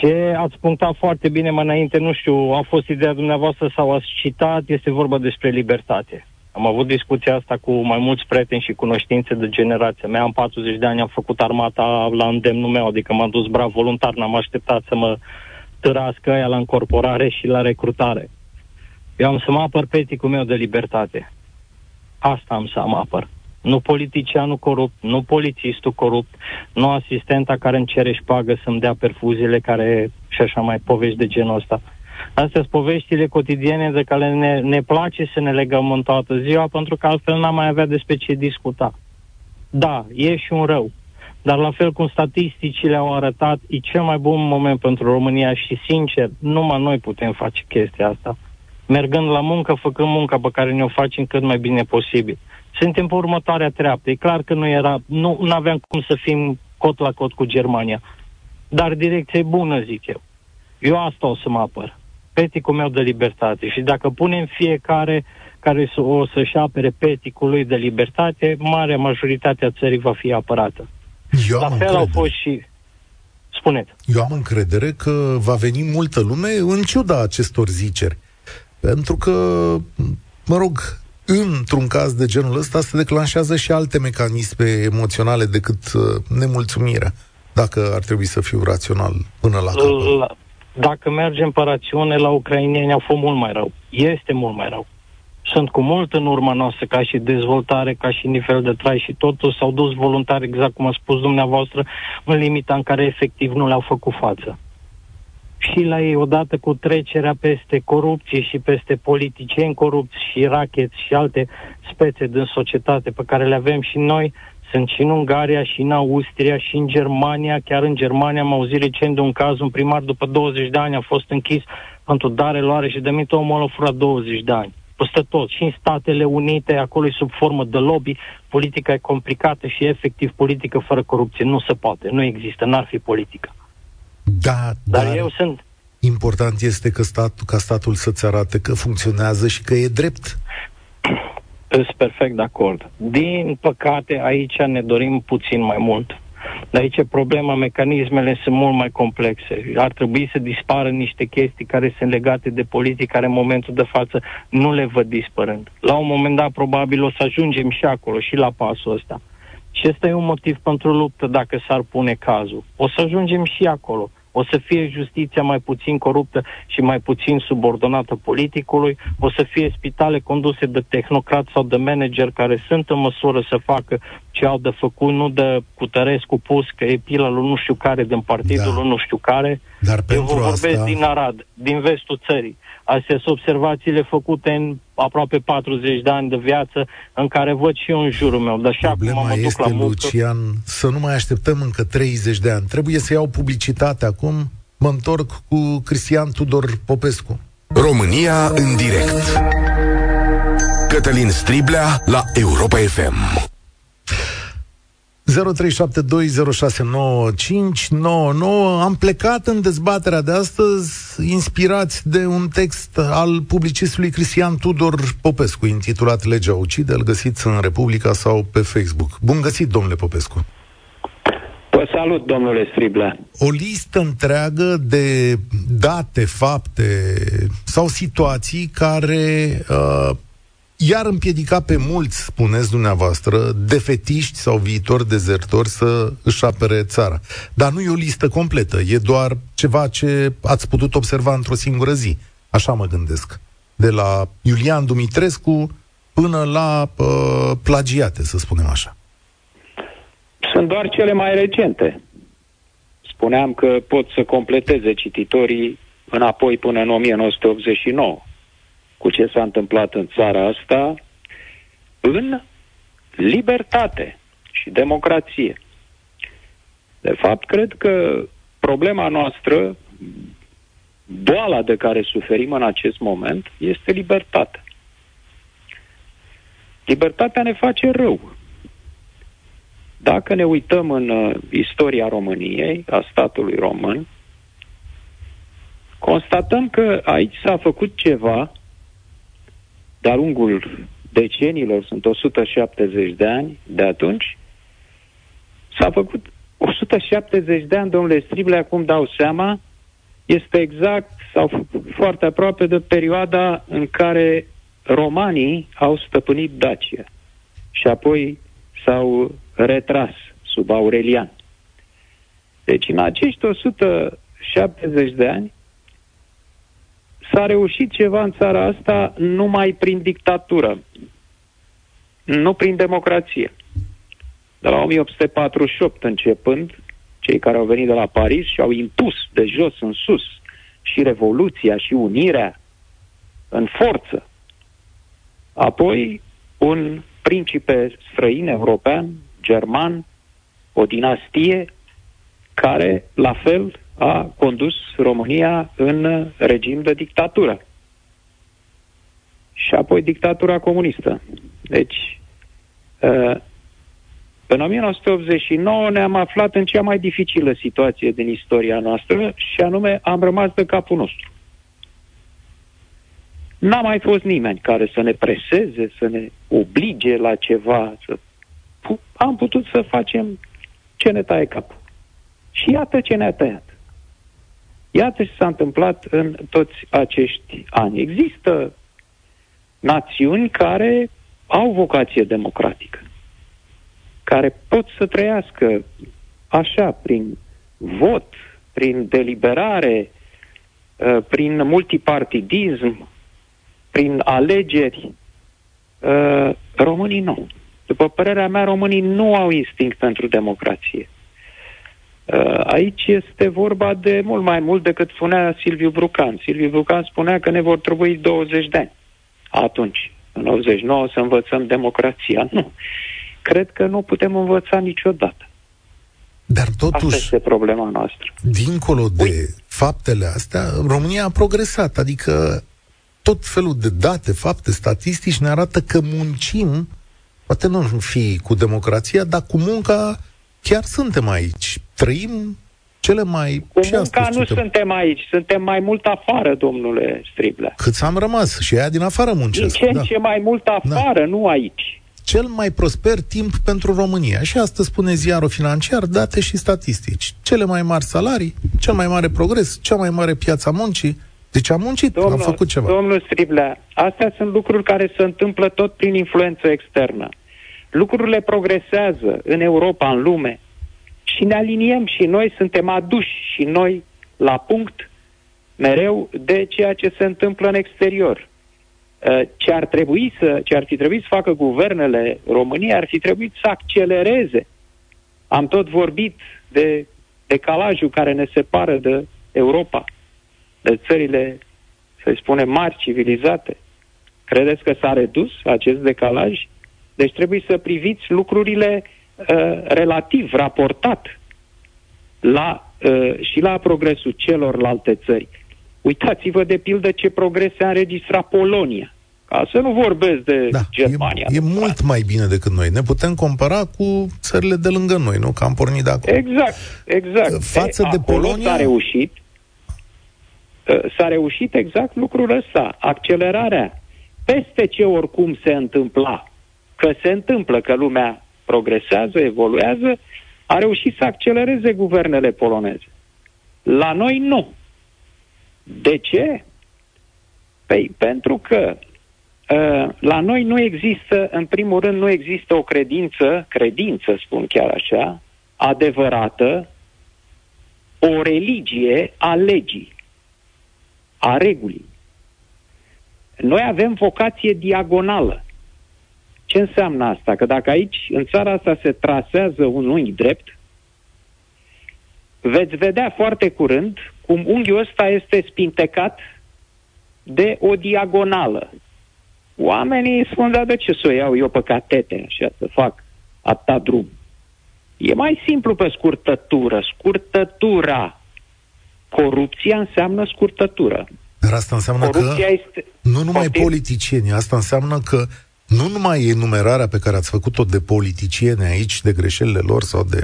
Ce ați punctat foarte bine mai înainte, nu știu, a fost ideea dumneavoastră sau ați citat, este vorba despre libertate. Am avut discuția asta cu mai mulți prieteni și cunoștințe de generația mea. Am 40 de ani, am făcut armata la îndemnul meu, adică m-am dus brav voluntar, n-am așteptat să mă târască aia la încorporare și la recrutare. Eu am să mă apăr pe eticul meu de libertate. Asta am să mă apăr. Nu politicianul corupt, nu polițistul corupt, nu asistenta care îmi cere șpagă să-mi dea perfuziile care și așa mai povești de genul ăsta. Astea sunt poveștile cotidiene de care ne, ne place să ne legăm în toată ziua, pentru că altfel n-am mai avea despre ce discuta. Da, e și un rău. Dar la fel cum statisticile au arătat, e cel mai bun moment pentru România și, sincer, numai noi putem face chestia asta. Mergând la muncă, făcând munca pe care ne-o facem cât mai bine posibil. Suntem pe următoarea treaptă. E clar că nu era, nu aveam cum să fim cot la cot cu Germania. Dar direcția e bună, zic eu. Eu asta o să mă apăr. Peticul meu de libertate. Și dacă punem fiecare care să- o să-și apere peticul lui de libertate, marea majoritate a țării va fi apărată. Eu La am, fel au încredere. fost și... Spuneți. Eu am încredere că va veni multă lume în ciuda acestor ziceri. Pentru că, mă rog, într-un caz de genul ăsta se declanșează și alte mecanisme emoționale decât uh, nemulțumirea, dacă ar trebui să fiu rațional până la capăt. La, dacă mergem pe rațiune, la ucrainieni au fost mult mai rău. Este mult mai rău. Sunt cu mult în urma noastră ca și dezvoltare, ca și nivel de trai și totul s-au dus voluntari, exact cum a spus dumneavoastră, în limita în care efectiv nu le-au făcut față. Și la ei, odată cu trecerea peste corupție și peste politicieni corupți și racheți și alte spețe din societate pe care le avem și noi, Sunt și în Ungaria, și în Austria, și în Germania. Chiar în Germania am auzit recent de un caz, un primar după 20 de ani a fost închis pentru dare, luare și de mită, omul a furat 20 de ani. Peste tot, și în Statele Unite, acolo e sub formă de lobby, politica e complicată și efectiv politică fără corupție. Nu se poate, nu există, n-ar fi politică. Da, dar, dar eu sunt... Important este că stat, ca statul să-ți arate că funcționează și că e drept. Sunt perfect de acord. Din păcate, aici ne dorim puțin mai mult. De aici problema, mecanismele sunt mult mai complexe. Ar trebui să dispară niște chestii care sunt legate de politică, care în momentul de față nu le văd dispărând. La un moment dat, probabil, o să ajungem și acolo, și la pasul ăsta. Și ăsta e un motiv pentru luptă, dacă s-ar pune cazul. O să ajungem și acolo o să fie justiția mai puțin coruptă și mai puțin subordonată politicului, o să fie spitale conduse de tehnocrați sau de manager care sunt în măsură să facă ce au de făcut, nu de Cutărescu pus că e pila lui nu știu care din partidul da. lui nu știu care. Dar Eu vă vorbesc asta... din Arad, din vestul țării. Astea sunt observațiile făcute în aproape 40 de ani de viață în care văd și eu în jurul meu. Dar și Problema acum mă este, duc la Lucian, să nu mai așteptăm încă 30 de ani. Trebuie să iau publicitate acum. Mă întorc cu Cristian Tudor Popescu. România în direct. Cătălin Striblea la Europa FM. 0372069599. Am plecat în dezbaterea de astăzi inspirați de un text al publicistului Cristian Tudor Popescu, intitulat Legea ucide, îl găsiți în Republica sau pe Facebook. Bun găsit, domnule Popescu! Vă salut, domnule Striblea. O listă întreagă de date, fapte sau situații care uh, iar împiedica pe mulți, spuneți dumneavoastră, defetiști sau viitori dezertori să își apere țara. Dar nu e o listă completă, e doar ceva ce ați putut observa într-o singură zi. Așa mă gândesc. De la Iulian Dumitrescu până la uh, plagiate, să spunem așa. Sunt doar cele mai recente. Spuneam că pot să completeze cititorii înapoi până în 1989 cu ce s-a întâmplat în țara asta în libertate și democrație. De fapt, cred că problema noastră, boala de care suferim în acest moment, este libertatea. Libertatea ne face rău. Dacă ne uităm în uh, istoria României, a statului român, constatăm că aici s-a făcut ceva de-a lungul decenilor, sunt 170 de ani de atunci, s-a făcut 170 de ani, domnule Strible, acum dau seama, este exact sau foarte aproape de perioada în care romanii au stăpânit Dacia și apoi s-au retras sub Aurelian. Deci în acești 170 de ani s-a reușit ceva în țara asta numai prin dictatură, nu prin democrație. De la 1848 începând, cei care au venit de la Paris și au impus de jos în sus și revoluția și unirea în forță. Apoi, un principe străin european, german, o dinastie care, la fel, a condus România în regim de dictatură. Și apoi dictatura comunistă. Deci, uh, în 1989 ne-am aflat în cea mai dificilă situație din istoria noastră și anume am rămas de capul nostru. N-a mai fost nimeni care să ne preseze, să ne oblige la ceva. Să... Am putut să facem ce ne taie capul. Și iată ce ne-a tăiat. Iată ce s-a întâmplat în toți acești ani. Există națiuni care au vocație democratică, care pot să trăiască așa, prin vot, prin deliberare, uh, prin multipartidism, prin alegeri. Uh, românii nu. După părerea mea, românii nu au instinct pentru democrație. Uh, aici este vorba de mult mai mult decât spunea Silviu Brucan. Silviu Brucan spunea că ne vor trebui 20 de ani. Atunci, în 89, să învățăm democrația. Nu. cred că nu putem învăța niciodată. Dar totuși, Asta este problema noastră. dincolo de Ui. faptele astea, România a progresat, adică tot felul de date, fapte, statistici ne arată că muncim, poate nu fi cu democrația, dar cu munca chiar suntem aici. Trăim cele mai... Cu munca nu suntem... suntem aici, suntem mai mult afară, domnule Striblea. Cât am rămas și aia din afară muncesc. Din ce da. ce mai mult da. afară, da. nu aici. Cel mai prosper timp pentru România. Și asta spune ziarul financiar, date și statistici. Cele mai mari salarii, cel mai mare progres, cea mai mare piața muncii. Deci am muncit, domnul, am făcut ceva. Domnul Striblea, astea sunt lucruri care se întâmplă tot prin influență externă. Lucrurile progresează în Europa, în lume, și ne aliniem și noi suntem aduși și noi la punct mereu de ceea ce se întâmplă în exterior. Uh, ce ar trebui să, ce ar fi trebuit să facă guvernele României ar fi trebuit să accelereze. Am tot vorbit de decalajul care ne separă de Europa, de țările, să spunem, mari, civilizate. Credeți că s-a redus acest decalaj? Deci trebuie să priviți lucrurile Uh, relativ, raportat la, uh, și la progresul celorlalte țări. Uitați-vă de pildă ce progrese a înregistrat Polonia. Ca să nu vorbesc de da, Germania. E, e mult mai bine decât noi. Ne putem compara cu țările de lângă noi, nu? Că am pornit de acolo. Exact, exact. Față e, de Polonia... s-a reușit, uh, s-a reușit exact lucrul ăsta, accelerarea. Peste ce oricum se întâmpla, că se întâmplă, că lumea progresează, evoluează, a reușit să accelereze guvernele poloneze. La noi nu. De ce? Păi pentru că uh, la noi nu există, în primul rând, nu există o credință, credință spun chiar așa, adevărată, o religie a legii, a regulii. Noi avem vocație diagonală. Ce înseamnă asta? Că dacă aici, în țara asta, se trasează un unghi drept, veți vedea foarte curând cum unghiul ăsta este spintecat de o diagonală. Oamenii spun, da, de ce să o iau eu pe catete, așa, să fac atâta drum? E mai simplu pe scurtătură. Scurtătura. Corupția înseamnă scurtătură. Dar asta înseamnă Corupția că este... nu numai politicieni, asta înseamnă că nu numai enumerarea pe care ați făcut-o de politicieni aici, de greșelile lor sau de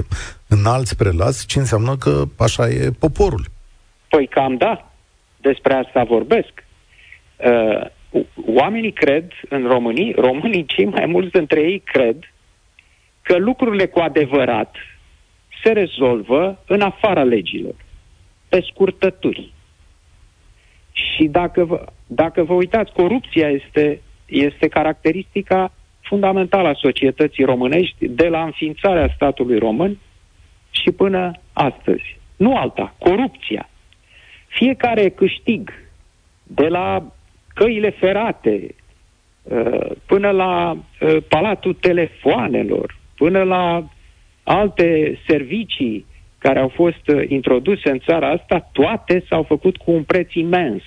înalți prelați, ci înseamnă că așa e poporul. Păi cam da, despre asta vorbesc. Uh, oamenii cred în România, românii cei mai mulți dintre ei cred că lucrurile cu adevărat se rezolvă în afara legilor, pe scurtături. Și dacă vă, dacă vă uitați, corupția este este caracteristica fundamentală a societății românești de la înființarea statului român și până astăzi. Nu alta, corupția. Fiecare câștig, de la căile ferate, uh, până la uh, palatul telefoanelor, până la alte servicii care au fost uh, introduse în țara asta, toate s-au făcut cu un preț imens.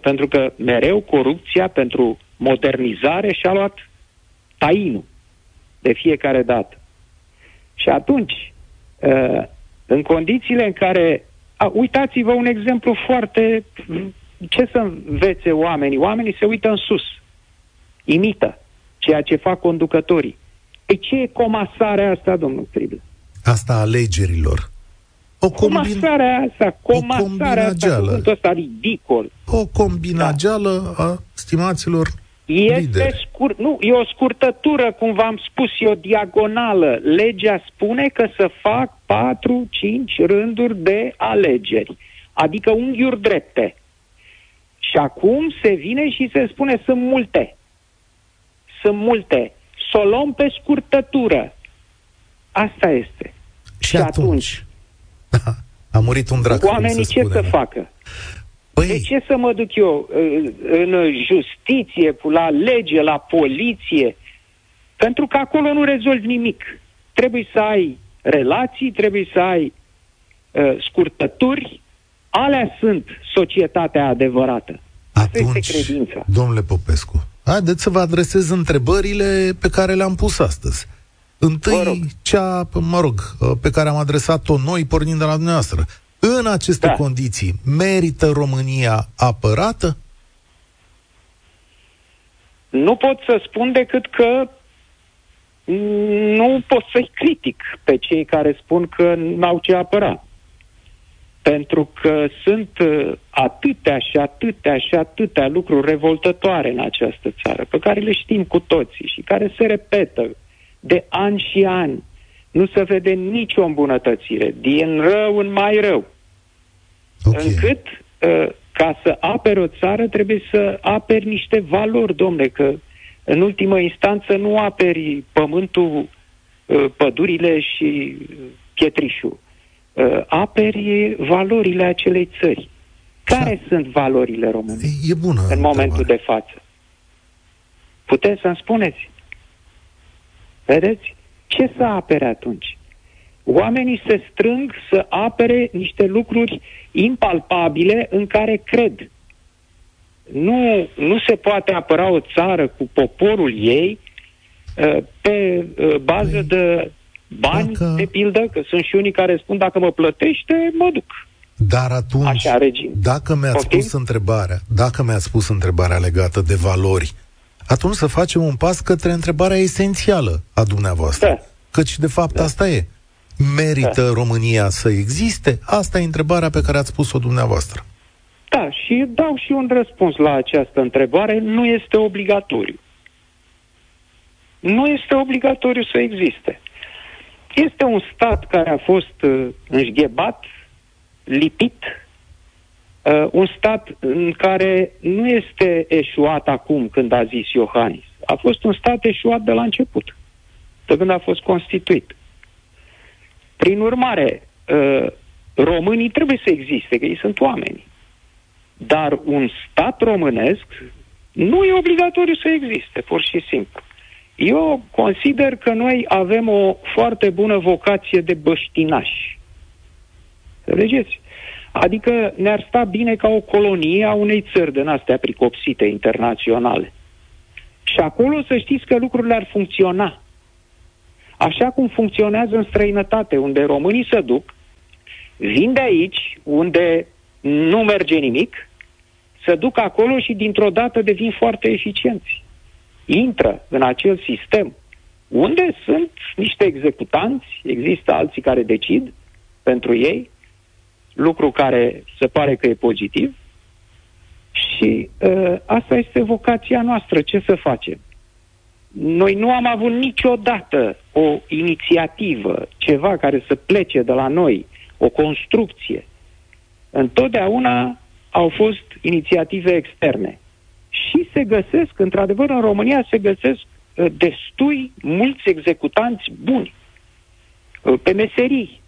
Pentru că mereu corupția pentru modernizare și a luat tainul de fiecare dată. Și atunci, uh, în condițiile în care... A, uitați-vă un exemplu foarte... Ce să învețe oamenii? Oamenii se uită în sus. Imită ceea ce fac conducătorii. Păi ce e comasarea asta, domnul Trible? Asta alegerilor. O combin... Comasarea asta, comasarea asta, cuvântul ăsta ridicol. O combinageală da. a stimaților este scurt, nu, e o scurtătură, cum v-am spus, e o diagonală. Legea spune că să fac 4-5 rânduri de alegeri, adică unghiuri drepte. Și acum se vine și se spune sunt multe. Sunt multe. Să o luăm pe scurtătură. Asta este. Și, și atunci, atunci a murit un drac. Oamenii ce spune, să facă? Păi... De ce să mă duc eu uh, în justiție, la lege, la poliție? Pentru că acolo nu rezolvi nimic. Trebuie să ai relații, trebuie să ai uh, scurtături. Alea sunt societatea adevărată. Atunci, este credința. domnule Popescu, haideți să vă adresez întrebările pe care le-am pus astăzi. Întâi, rog. cea, mă rog, pe care am adresat-o noi pornind de la dumneavoastră. În aceste da. condiții, merită România apărată? Nu pot să spun decât că nu pot să-i critic pe cei care spun că n-au ce apăra. Pentru că sunt uh, atâtea și atâtea și atâtea lucruri revoltătoare în această țară, pe care le știm cu toții și care se repetă de ani și ani. Nu se vede nicio îmbunătățire, din rău în mai rău. Okay. Încât, uh, ca să apere o țară, trebuie să aperi niște valori, domne, că în ultimă instanță nu aperi pământul, uh, pădurile și pietrișul. Uh, aperi valorile acelei țări. Care da. sunt valorile române e bună în momentul întrebare. de față? Puteți să-mi spuneți? Vedeți? Ce să apere atunci? Oamenii se strâng să apere niște lucruri impalpabile în care cred. Nu, nu se poate apăra o țară cu poporul ei uh, pe uh, bază păi, de bani, dacă... de pildă, că sunt și unii care spun dacă mă plătește, mă duc. Dar atunci, Așa, regim. dacă mi-ați spus întrebarea, dacă mi-ați spus întrebarea legată de valori, atunci să facem un pas către întrebarea esențială a dumneavoastră. Da. Căci, de fapt, da. asta e. Merită da. România să existe? Asta e întrebarea pe care ați spus-o dumneavoastră. Da, și dau și un răspuns la această întrebare. Nu este obligatoriu. Nu este obligatoriu să existe. Este un stat care a fost uh, înșghebat, lipit, uh, un stat în care nu este eșuat acum când a zis Iohannis. A fost un stat eșuat de la început, de când a fost constituit. Prin urmare, uh, românii trebuie să existe, că ei sunt oameni. Dar un stat românesc nu e obligatoriu să existe, pur și simplu. Eu consider că noi avem o foarte bună vocație de băștinași. Înțelegeți? Adică ne-ar sta bine ca o colonie a unei țări din astea pricopsite internaționale. Și acolo să știți că lucrurile ar funcționa. Așa cum funcționează în străinătate, unde românii se duc, vin de aici, unde nu merge nimic, se duc acolo și dintr-o dată devin foarte eficienți. Intră în acel sistem unde sunt niște executanți, există alții care decid pentru ei, lucru care se pare că e pozitiv, și uh, asta este vocația noastră. Ce să facem? Noi nu am avut niciodată o inițiativă, ceva care să plece de la noi, o construcție. Întotdeauna au fost inițiative externe. Și se găsesc, într-adevăr, în România se găsesc uh, destui mulți executanți buni uh, pe meserii,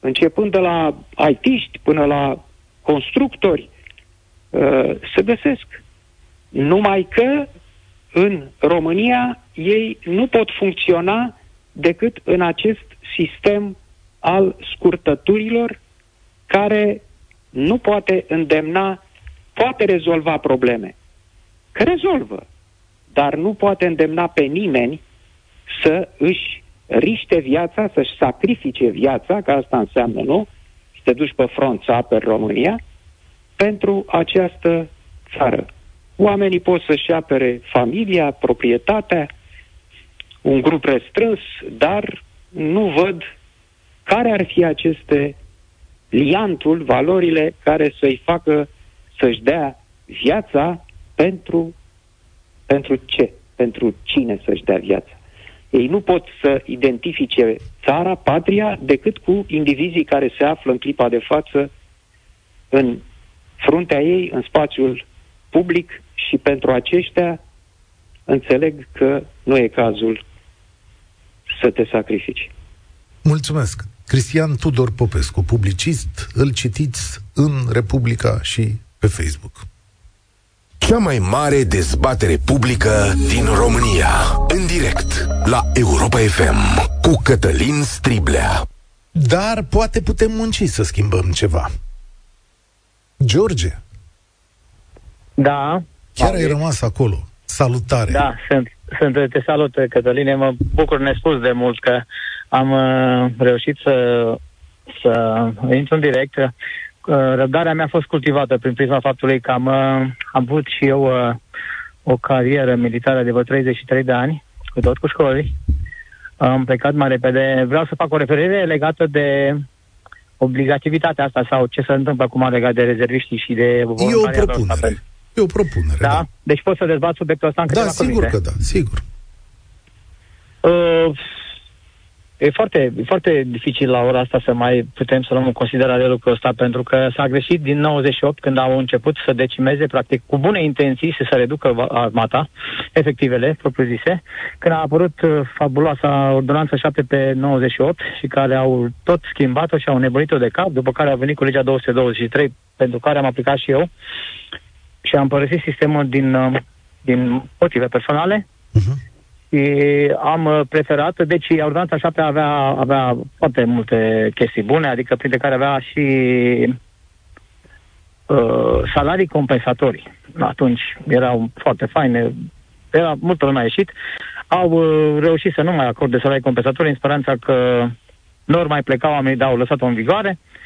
începând de la aitiști până la constructori, uh, se găsesc. Numai că în România ei nu pot funcționa decât în acest sistem al scurtăturilor care nu poate îndemna, poate rezolva probleme. Că rezolvă, dar nu poate îndemna pe nimeni să își riște viața, să-și sacrifice viața, că asta înseamnă, nu? Să te duci pe front să aperi România, pentru această țară. Oamenii pot să-și apere familia, proprietatea, un grup restrâns, dar nu văd care ar fi aceste liantul, valorile care să-i facă să-și dea viața pentru, pentru ce? Pentru cine să-și dea viața? Ei nu pot să identifice țara, patria, decât cu indivizii care se află în clipa de față în fruntea ei, în spațiul public și pentru aceștia înțeleg că nu e cazul să te sacrifici. Mulțumesc! Cristian Tudor Popescu, publicist, îl citiți în Republica și pe Facebook. Cea mai mare dezbatere publică din România, în direct, la Europa FM, cu Cătălin Striblea. Dar poate putem munci să schimbăm ceva. George. Da. Chiar ai rămas acolo. Salutare. Da, sunt. sunt, te salut, Cătăline. Mă bucur nespus de mult că am uh, reușit să, să intru în direct. Uh, răbdarea mea a fost cultivată prin prisma faptului că am, uh, am avut și eu uh, o carieră militară de vreo 33 de ani, cu tot cu școli. Am plecat mai repede. Vreau să fac o referire legată de obligativitatea asta sau ce se întâmplă acum legat de rezerviștii și de E o propunere. E o propunere, da? da? Deci pot să dezbat subiectul ăsta în Da, sigur cuvinte. că da, sigur. Uh, E foarte, e foarte dificil la ora asta să mai putem să luăm în considerare lucrul ăsta, pentru că s-a greșit din 98 când au început să decimeze, practic, cu bune intenții să se reducă armata, efectivele, propriu-zise, când a apărut uh, fabuloasa ordonanță 7 pe 98 și care au tot schimbat-o și au nebunit-o de cap, după care a venit cu legea 223, pentru care am aplicat și eu, și am părăsit sistemul din, uh, din motive personale, uh-huh și am uh, preferat, deci ordonanța 7 avea, avea foarte multe chestii bune, adică printre care avea și uh, salarii compensatorii. Atunci erau foarte faine, era multă lume a ieșit, au uh, reușit să nu mai acorde salarii compensatorii în speranța că nu mai plecau oamenii, dar au lăsat-o în vigoare. Uh,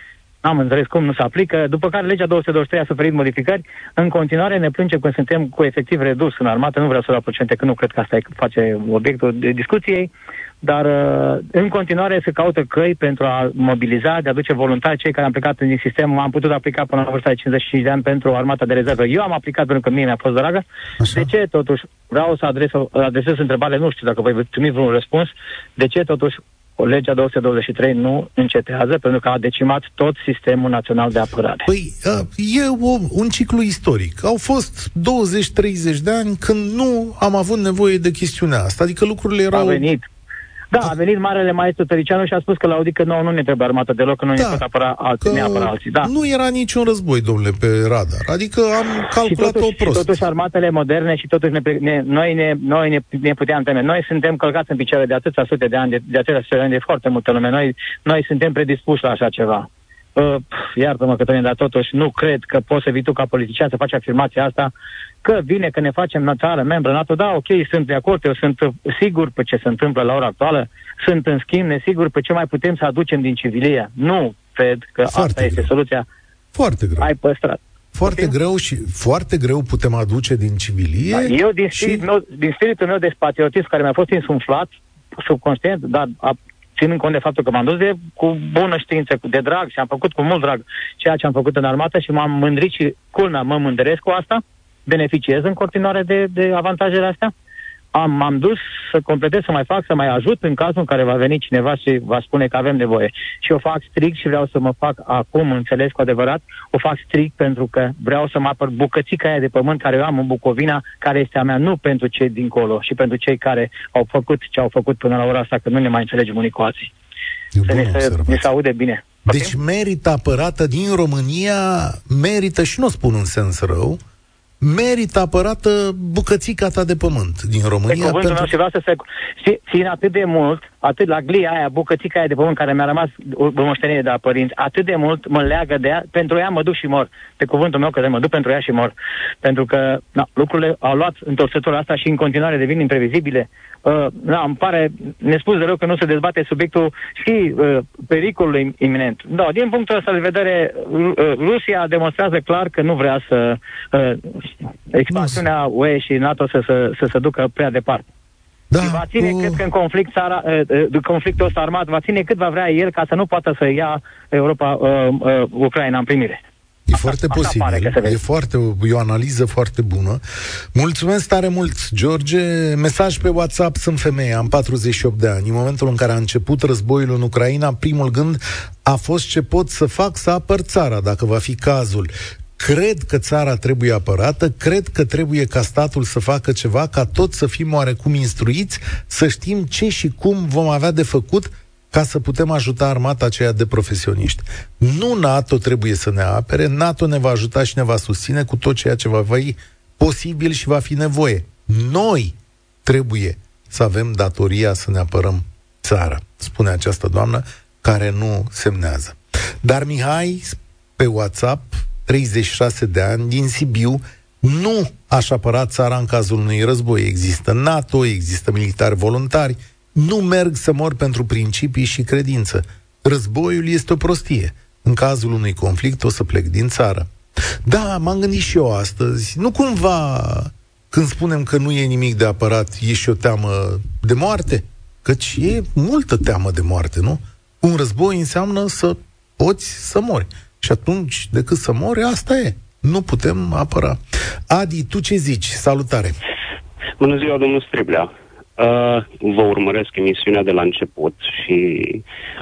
am înțeles cum nu se aplică, după care legea 223 a suferit modificări. În continuare ne plângem când suntem cu efectiv redus în armată, nu vreau să dau procente, că nu cred că asta face obiectul de discuției, dar uh, în continuare se caută căi pentru a mobiliza, de a aduce voluntari cei care am plecat din sistem. Am putut aplica până la vârsta de 55 de ani pentru armata de rezervă. Eu am aplicat pentru că mie mi-a fost dragă. Așa. De ce totuși vreau să adres, adresez întrebare, nu știu dacă voi primi vreun răspuns, de ce totuși legea 223 nu încetează pentru că a decimat tot sistemul național de apărare. Păi, e o, un ciclu istoric. Au fost 20-30 de ani când nu am avut nevoie de chestiunea asta. Adică lucrurile erau... A venit da, a venit marele maestru Tăricianu și a spus că la Audică nouă nu ne trebuie armată deloc, că nu da, ne pot apăra alții, ne apăra alții. Da. Nu era niciun război, domnule, pe radar. Adică am calculat-o prost. Și totuși armatele moderne și totuși ne, ne, noi, ne, noi ne, ne puteam teme. Noi suntem călcați în picioare de atâția sute de ani, de, de atâția sute de ani, de foarte multă lume. Noi, noi suntem predispuși la așa ceva. Uh, iartă-mă, Cătălin, dar totuși nu cred că poți să vii tu ca politician să faci afirmația asta că vine că ne facem țară membră NATO. Da, ok, sunt de acord, eu sunt sigur pe ce se întâmplă la ora actuală, sunt în schimb nesigur pe ce mai putem să aducem din civilie. Nu cred că foarte asta greu. este soluția. Foarte greu. Ai păstrat. Foarte Putem? greu și foarte greu putem aduce din civilie. Da, eu din, și... spirit meu, din spiritul meu de patriotism care mi-a fost insuflat subconștient, dar a, ținând cont de faptul că m-am dus de, cu bună știință, de drag și am făcut cu mult drag ceea ce am făcut în armată și m-am mândrit și culmea, mă mândresc cu asta, beneficiez în continuare de, de avantajele astea am, m-am dus să completez, să mai fac, să mai ajut în cazul în care va veni cineva și va spune că avem nevoie. Și o fac strict și vreau să mă fac acum, înțeles cu adevărat, o fac strict pentru că vreau să mă apăr bucățica aia de pământ care eu am în Bucovina, care este a mea, nu pentru cei dincolo și pentru cei care au făcut ce au făcut până la ora asta, că nu ne mai înțelegem unii cu alții. Să ne, se, ne se aude bine. Deci merită apărată din România, merită, și nu o spun în sens rău, merită apărată bucățica ta de pământ din România. Pe cuvântul pentru... meu și vreau să se țin atât de mult, atât la glia aia, bucățica aia de pământ care mi-a rămas moștenire de la părinți, atât de mult mă leagă de ea, pentru ea mă duc și mor. Pe cuvântul meu că mă duc pentru ea și mor. Pentru că na, lucrurile au luat întorsătura asta și în continuare devin imprevizibile. Uh, da, îmi pare nespus de rău că nu se dezbate subiectul și uh, pericolul iminent. Da, din punctul ăsta de vedere, uh, Rusia demonstrează clar că nu vrea să uh, expansiunea UE și NATO să, să, să se ducă prea departe. Da, și va ține, cu... cred că în conflict țara, uh, uh, conflictul ăsta armat, va ține cât va vrea el ca să nu poată să ia Europa, uh, uh, Ucraina în primire. E asta, foarte asta posibil. E, foarte, e o analiză foarte bună. Mulțumesc tare mult, George. Mesaj pe WhatsApp, sunt femeie, am 48 de ani. În momentul în care a început războiul în Ucraina, primul gând a fost ce pot să fac să apăr țara, dacă va fi cazul. Cred că țara trebuie apărată, cred că trebuie ca statul să facă ceva, ca tot să fim oarecum instruiți, să știm ce și cum vom avea de făcut ca să putem ajuta armata aceea de profesioniști. Nu NATO trebuie să ne apere, NATO ne va ajuta și ne va susține cu tot ceea ce va fi posibil și va fi nevoie. Noi trebuie să avem datoria să ne apărăm țara, spune această doamnă care nu semnează. Dar Mihai, pe WhatsApp, 36 de ani, din Sibiu, nu aș apăra țara în cazul unui război. Există NATO, există militari voluntari, nu merg să mor pentru principii și credință. Războiul este o prostie. În cazul unui conflict o să plec din țară. Da, m-am gândit și eu astăzi. Nu cumva când spunem că nu e nimic de apărat, e și o teamă de moarte? Căci e multă teamă de moarte, nu? Un război înseamnă să poți să mori. Și atunci, decât să mori, asta e. Nu putem apăra. Adi, tu ce zici? Salutare! Bună ziua, domnul Striblea! Uh, vă urmăresc emisiunea de la început și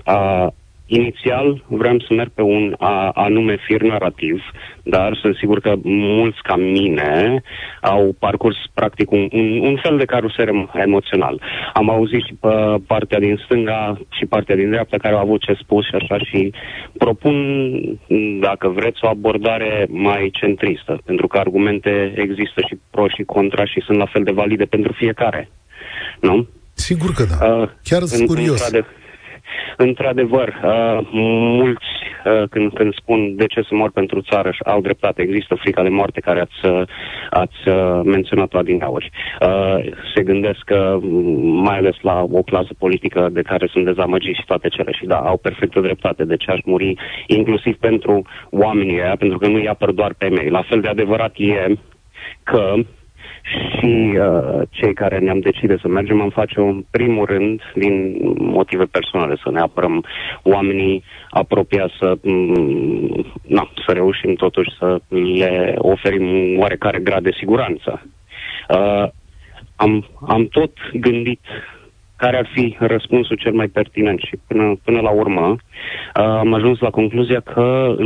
uh, Inițial vreau să merg pe un a, anume fir narrativ, dar sunt sigur că mulți ca mine au parcurs practic un, un, un fel de carusel emoțional. Am auzit și pe partea din stânga și partea din dreapta care au avut ce spus și așa și propun, dacă vreți, o abordare mai centristă, pentru că argumente există și pro și contra și sunt la fel de valide pentru fiecare. Nu? Sigur că da. Uh, Chiar sunt curios. În, Într-adevăr, uh, mulți uh, când, când spun de ce să mor pentru țară au dreptate. Există frica de moarte care ați, uh, ați uh, menționat-o adineauri. Uh, se gândesc că, mai ales la o clasă politică de care sunt dezamăgiți și toate cele și da, au perfectă dreptate de ce aș muri, inclusiv pentru oamenii ăia, pentru că nu i apăr doar pe mei. La fel de adevărat e că și uh, cei care ne-am decide să mergem am face în primul rând din motive personale, să ne apărăm oamenii apropiați, să, mm, na, să reușim totuși să le oferim un oarecare grad de siguranță. Uh, am, am tot gândit care ar fi răspunsul cel mai pertinent și până, până la urmă uh, am ajuns la concluzia că,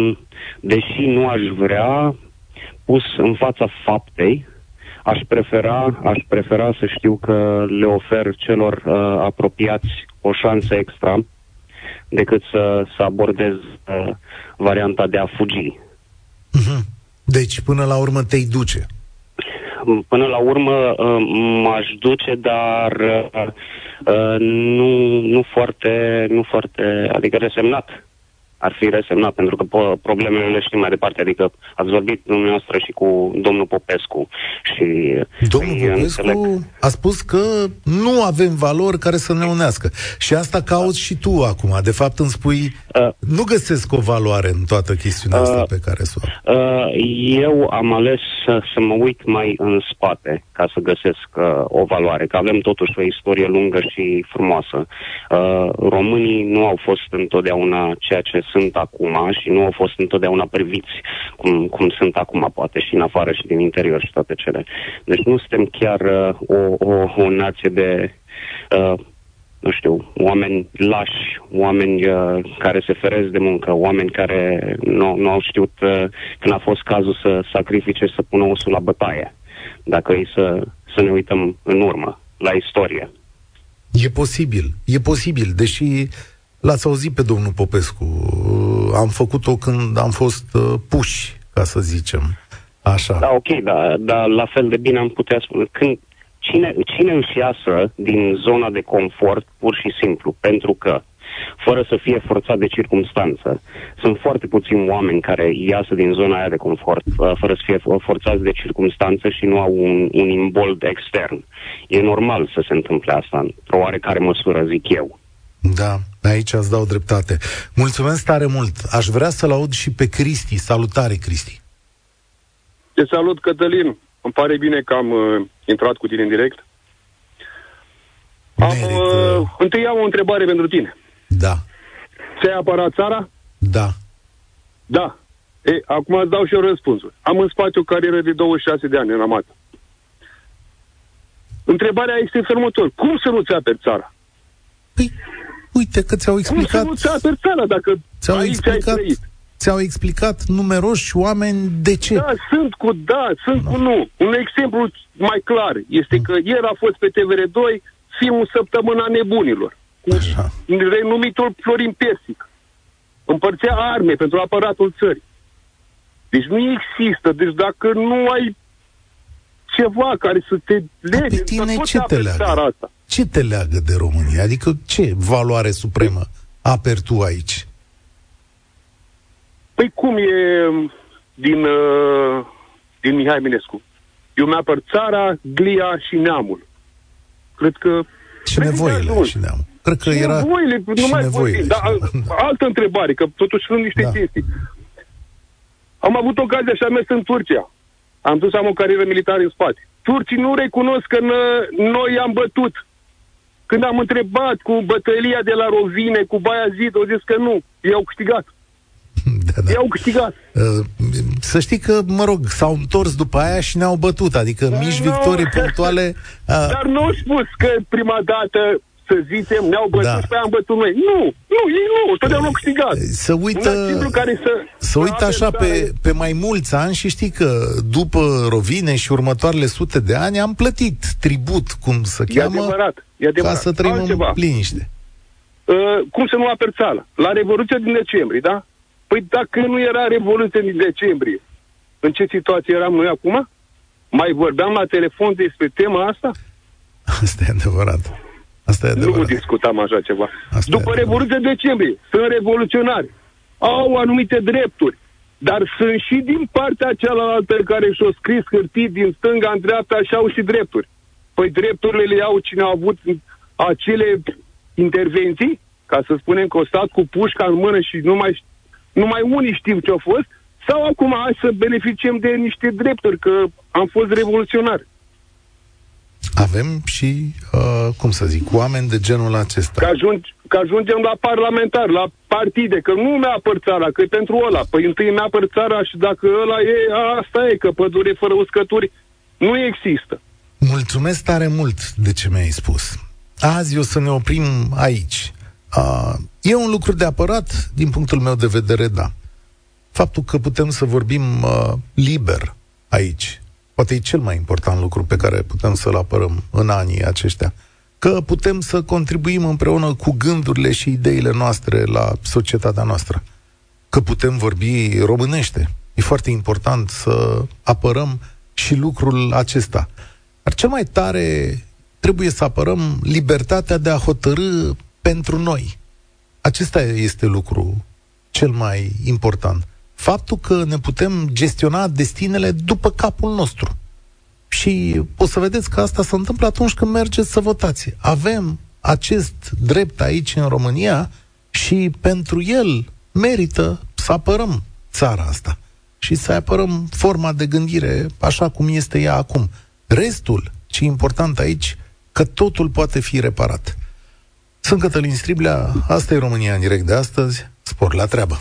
deși nu aș vrea, pus în fața faptei, Aș prefera, aș prefera să știu că le ofer celor uh, apropiați o șansă extra decât să, să abordez uh, varianta de a fugi. Uh-huh. Deci, până la urmă, te-i duce. Până la urmă uh, m-aș duce, dar uh, uh, nu, nu, foarte, nu foarte, adică resemnat ar fi resemnat, pentru că problemele le știm mai departe. Adică ați vorbit dumneavoastră și cu domnul Popescu. Și domnul Popescu înțeleg... a spus că nu avem valori care să ne unească. Și asta cauți și tu acum. De fapt îmi spui, uh, nu găsesc o valoare în toată chestiunea uh, asta pe care să o uh, Eu am ales să, să mă uit mai în spate ca să găsesc uh, o valoare, că avem totuși o istorie lungă și frumoasă. Uh, românii nu au fost întotdeauna ceea ce sunt acum și nu au fost întotdeauna priviți cum, cum sunt acum, poate și în afară și din interior și toate cele. Deci nu suntem chiar uh, o, o, o nație de uh, nu știu, oameni lași, oameni uh, care se feresc de muncă, oameni care nu, nu au știut uh, când a fost cazul să sacrifice și să pună osul la bătaie. Dacă e să, să ne uităm în urmă, la istorie. E posibil, e posibil, deși L-ați auzit pe domnul Popescu. Am făcut-o când am fost uh, puși, ca să zicem. Așa. Da, ok, dar da, la fel de bine am putea spune. Când, cine, cine își iasă din zona de confort, pur și simplu, pentru că fără să fie forțat de circunstanță. Sunt foarte puțini oameni care iasă din zona aia de confort uh, fără să fie forțați de circunstanță și nu au un, un imbold extern. E normal să se întâmple asta, într-o oarecare măsură, zic eu. Da, aici îți dau dreptate. Mulțumesc tare mult. Aș vrea să-l aud și pe Cristi. Salutare, Cristi. Te salut, Cătălin. Îmi pare bine că am uh, intrat cu tine în direct. Am, uh, întâi am o întrebare pentru tine. Da. Ți-ai apărat țara? Da. Da. E, acum îți dau și eu răspunsul. Am în spate o carieră de 26 de ani în armată. Întrebarea este următor. Cum să nu-ți aperi țara? Păi, Uite că ți-au explicat... Cum să nu țara dacă ți-au explicat, ai ți-au explicat numeroși oameni de ce. Da, sunt cu da, sunt da. cu nu. Un exemplu mai clar este mm. că ieri a fost pe TVR2 filmul Săptămâna Nebunilor cu Așa. renumitul Florin Persic. Împărțea arme pentru aparatul țării. Deci nu există. Deci dacă nu ai ceva care să te lege, pe tine ce te leagă? Asta. Ce te leagă de România? Adică ce valoare supremă aperi tu aici? Păi cum e din, uh, din Mihai Minescu? Eu mi-apăr țara, glia și neamul. Cred că... Și nevoile și neamul. Cred că și era nevoile, nu și mai nevoile. vorbim. Dar altă întrebare, că totuși sunt niște Da. chestii. Am avut ocazia și am mers în Turcia. Am dus, am o carieră militară în spate. Turcii nu recunosc că nă- noi am bătut. Când am întrebat cu bătălia de la Rovine, cu Baia Zid, au zis că nu. Ei au câștigat. Da, da. Ei au câștigat. Uh, Să știi că, mă rog, s-au întors după aia și ne-au bătut, adică mici nu. victorii punctuale. uh, Dar nu au spus că prima dată, să zicem, ne-au bătut Da. și pe aia am bătut noi. Nu, nu, ei nu, totdeauna au câștigat. Să uită, Un simplu care să... să uită așa pe, care- pe mai mulți ani și știi că după Rovine și următoarele sute de ani am plătit tribut, cum se E cheamă, adevărat, e ca adevărat. să trăim Altceva. în liniște. Uh, cum să nu apăr țara? La Revoluția din decembrie, da? Păi dacă nu era Revoluția din decembrie, în ce situație eram noi acum? Mai vorbeam la telefon despre tema asta? Asta e adevărat. Asta e Nu adevărat. discutam așa ceva. Asta După e Revoluția decembrie, sunt revoluționari. Au anumite drepturi. Dar sunt și din partea cealaltă care și-au scris hârtii din stânga în dreapta și au și drepturi. Păi drepturile le au cine a avut acele intervenții, ca să spunem că au stat cu pușca în mână și numai, numai unii știu ce au fost, sau acum hai să beneficiem de niște drepturi, că am fost revoluționari. Avem și, uh, cum să zic, oameni de genul acesta. Că, ajung, că ajungem la parlamentar, la partide, că nu mi-a apăr țara, că e pentru ăla. Păi întâi mi-a apăr țara și dacă ăla e, asta e, că pădure fără uscături nu există. Mulțumesc tare mult de ce mi-ai spus. Azi o să ne oprim aici. Uh, e un lucru de apărat, din punctul meu de vedere, da. Faptul că putem să vorbim uh, liber aici, poate e cel mai important lucru pe care putem să-l apărăm în anii aceștia. Că putem să contribuim împreună cu gândurile și ideile noastre la societatea noastră. Că putem vorbi românește. E foarte important să apărăm și lucrul acesta. Dar cel mai tare trebuie să apărăm libertatea de a hotărâ pentru noi. Acesta este lucru cel mai important. Faptul că ne putem gestiona destinele după capul nostru. Și o să vedeți că asta se întâmplă atunci când mergeți să votați. Avem acest drept aici în România și pentru el merită să apărăm țara asta și să apărăm forma de gândire așa cum este ea acum. Restul, ce e important aici, că totul poate fi reparat. Sunt Cătălin Striblea, asta e România în direct de astăzi, spor la treabă.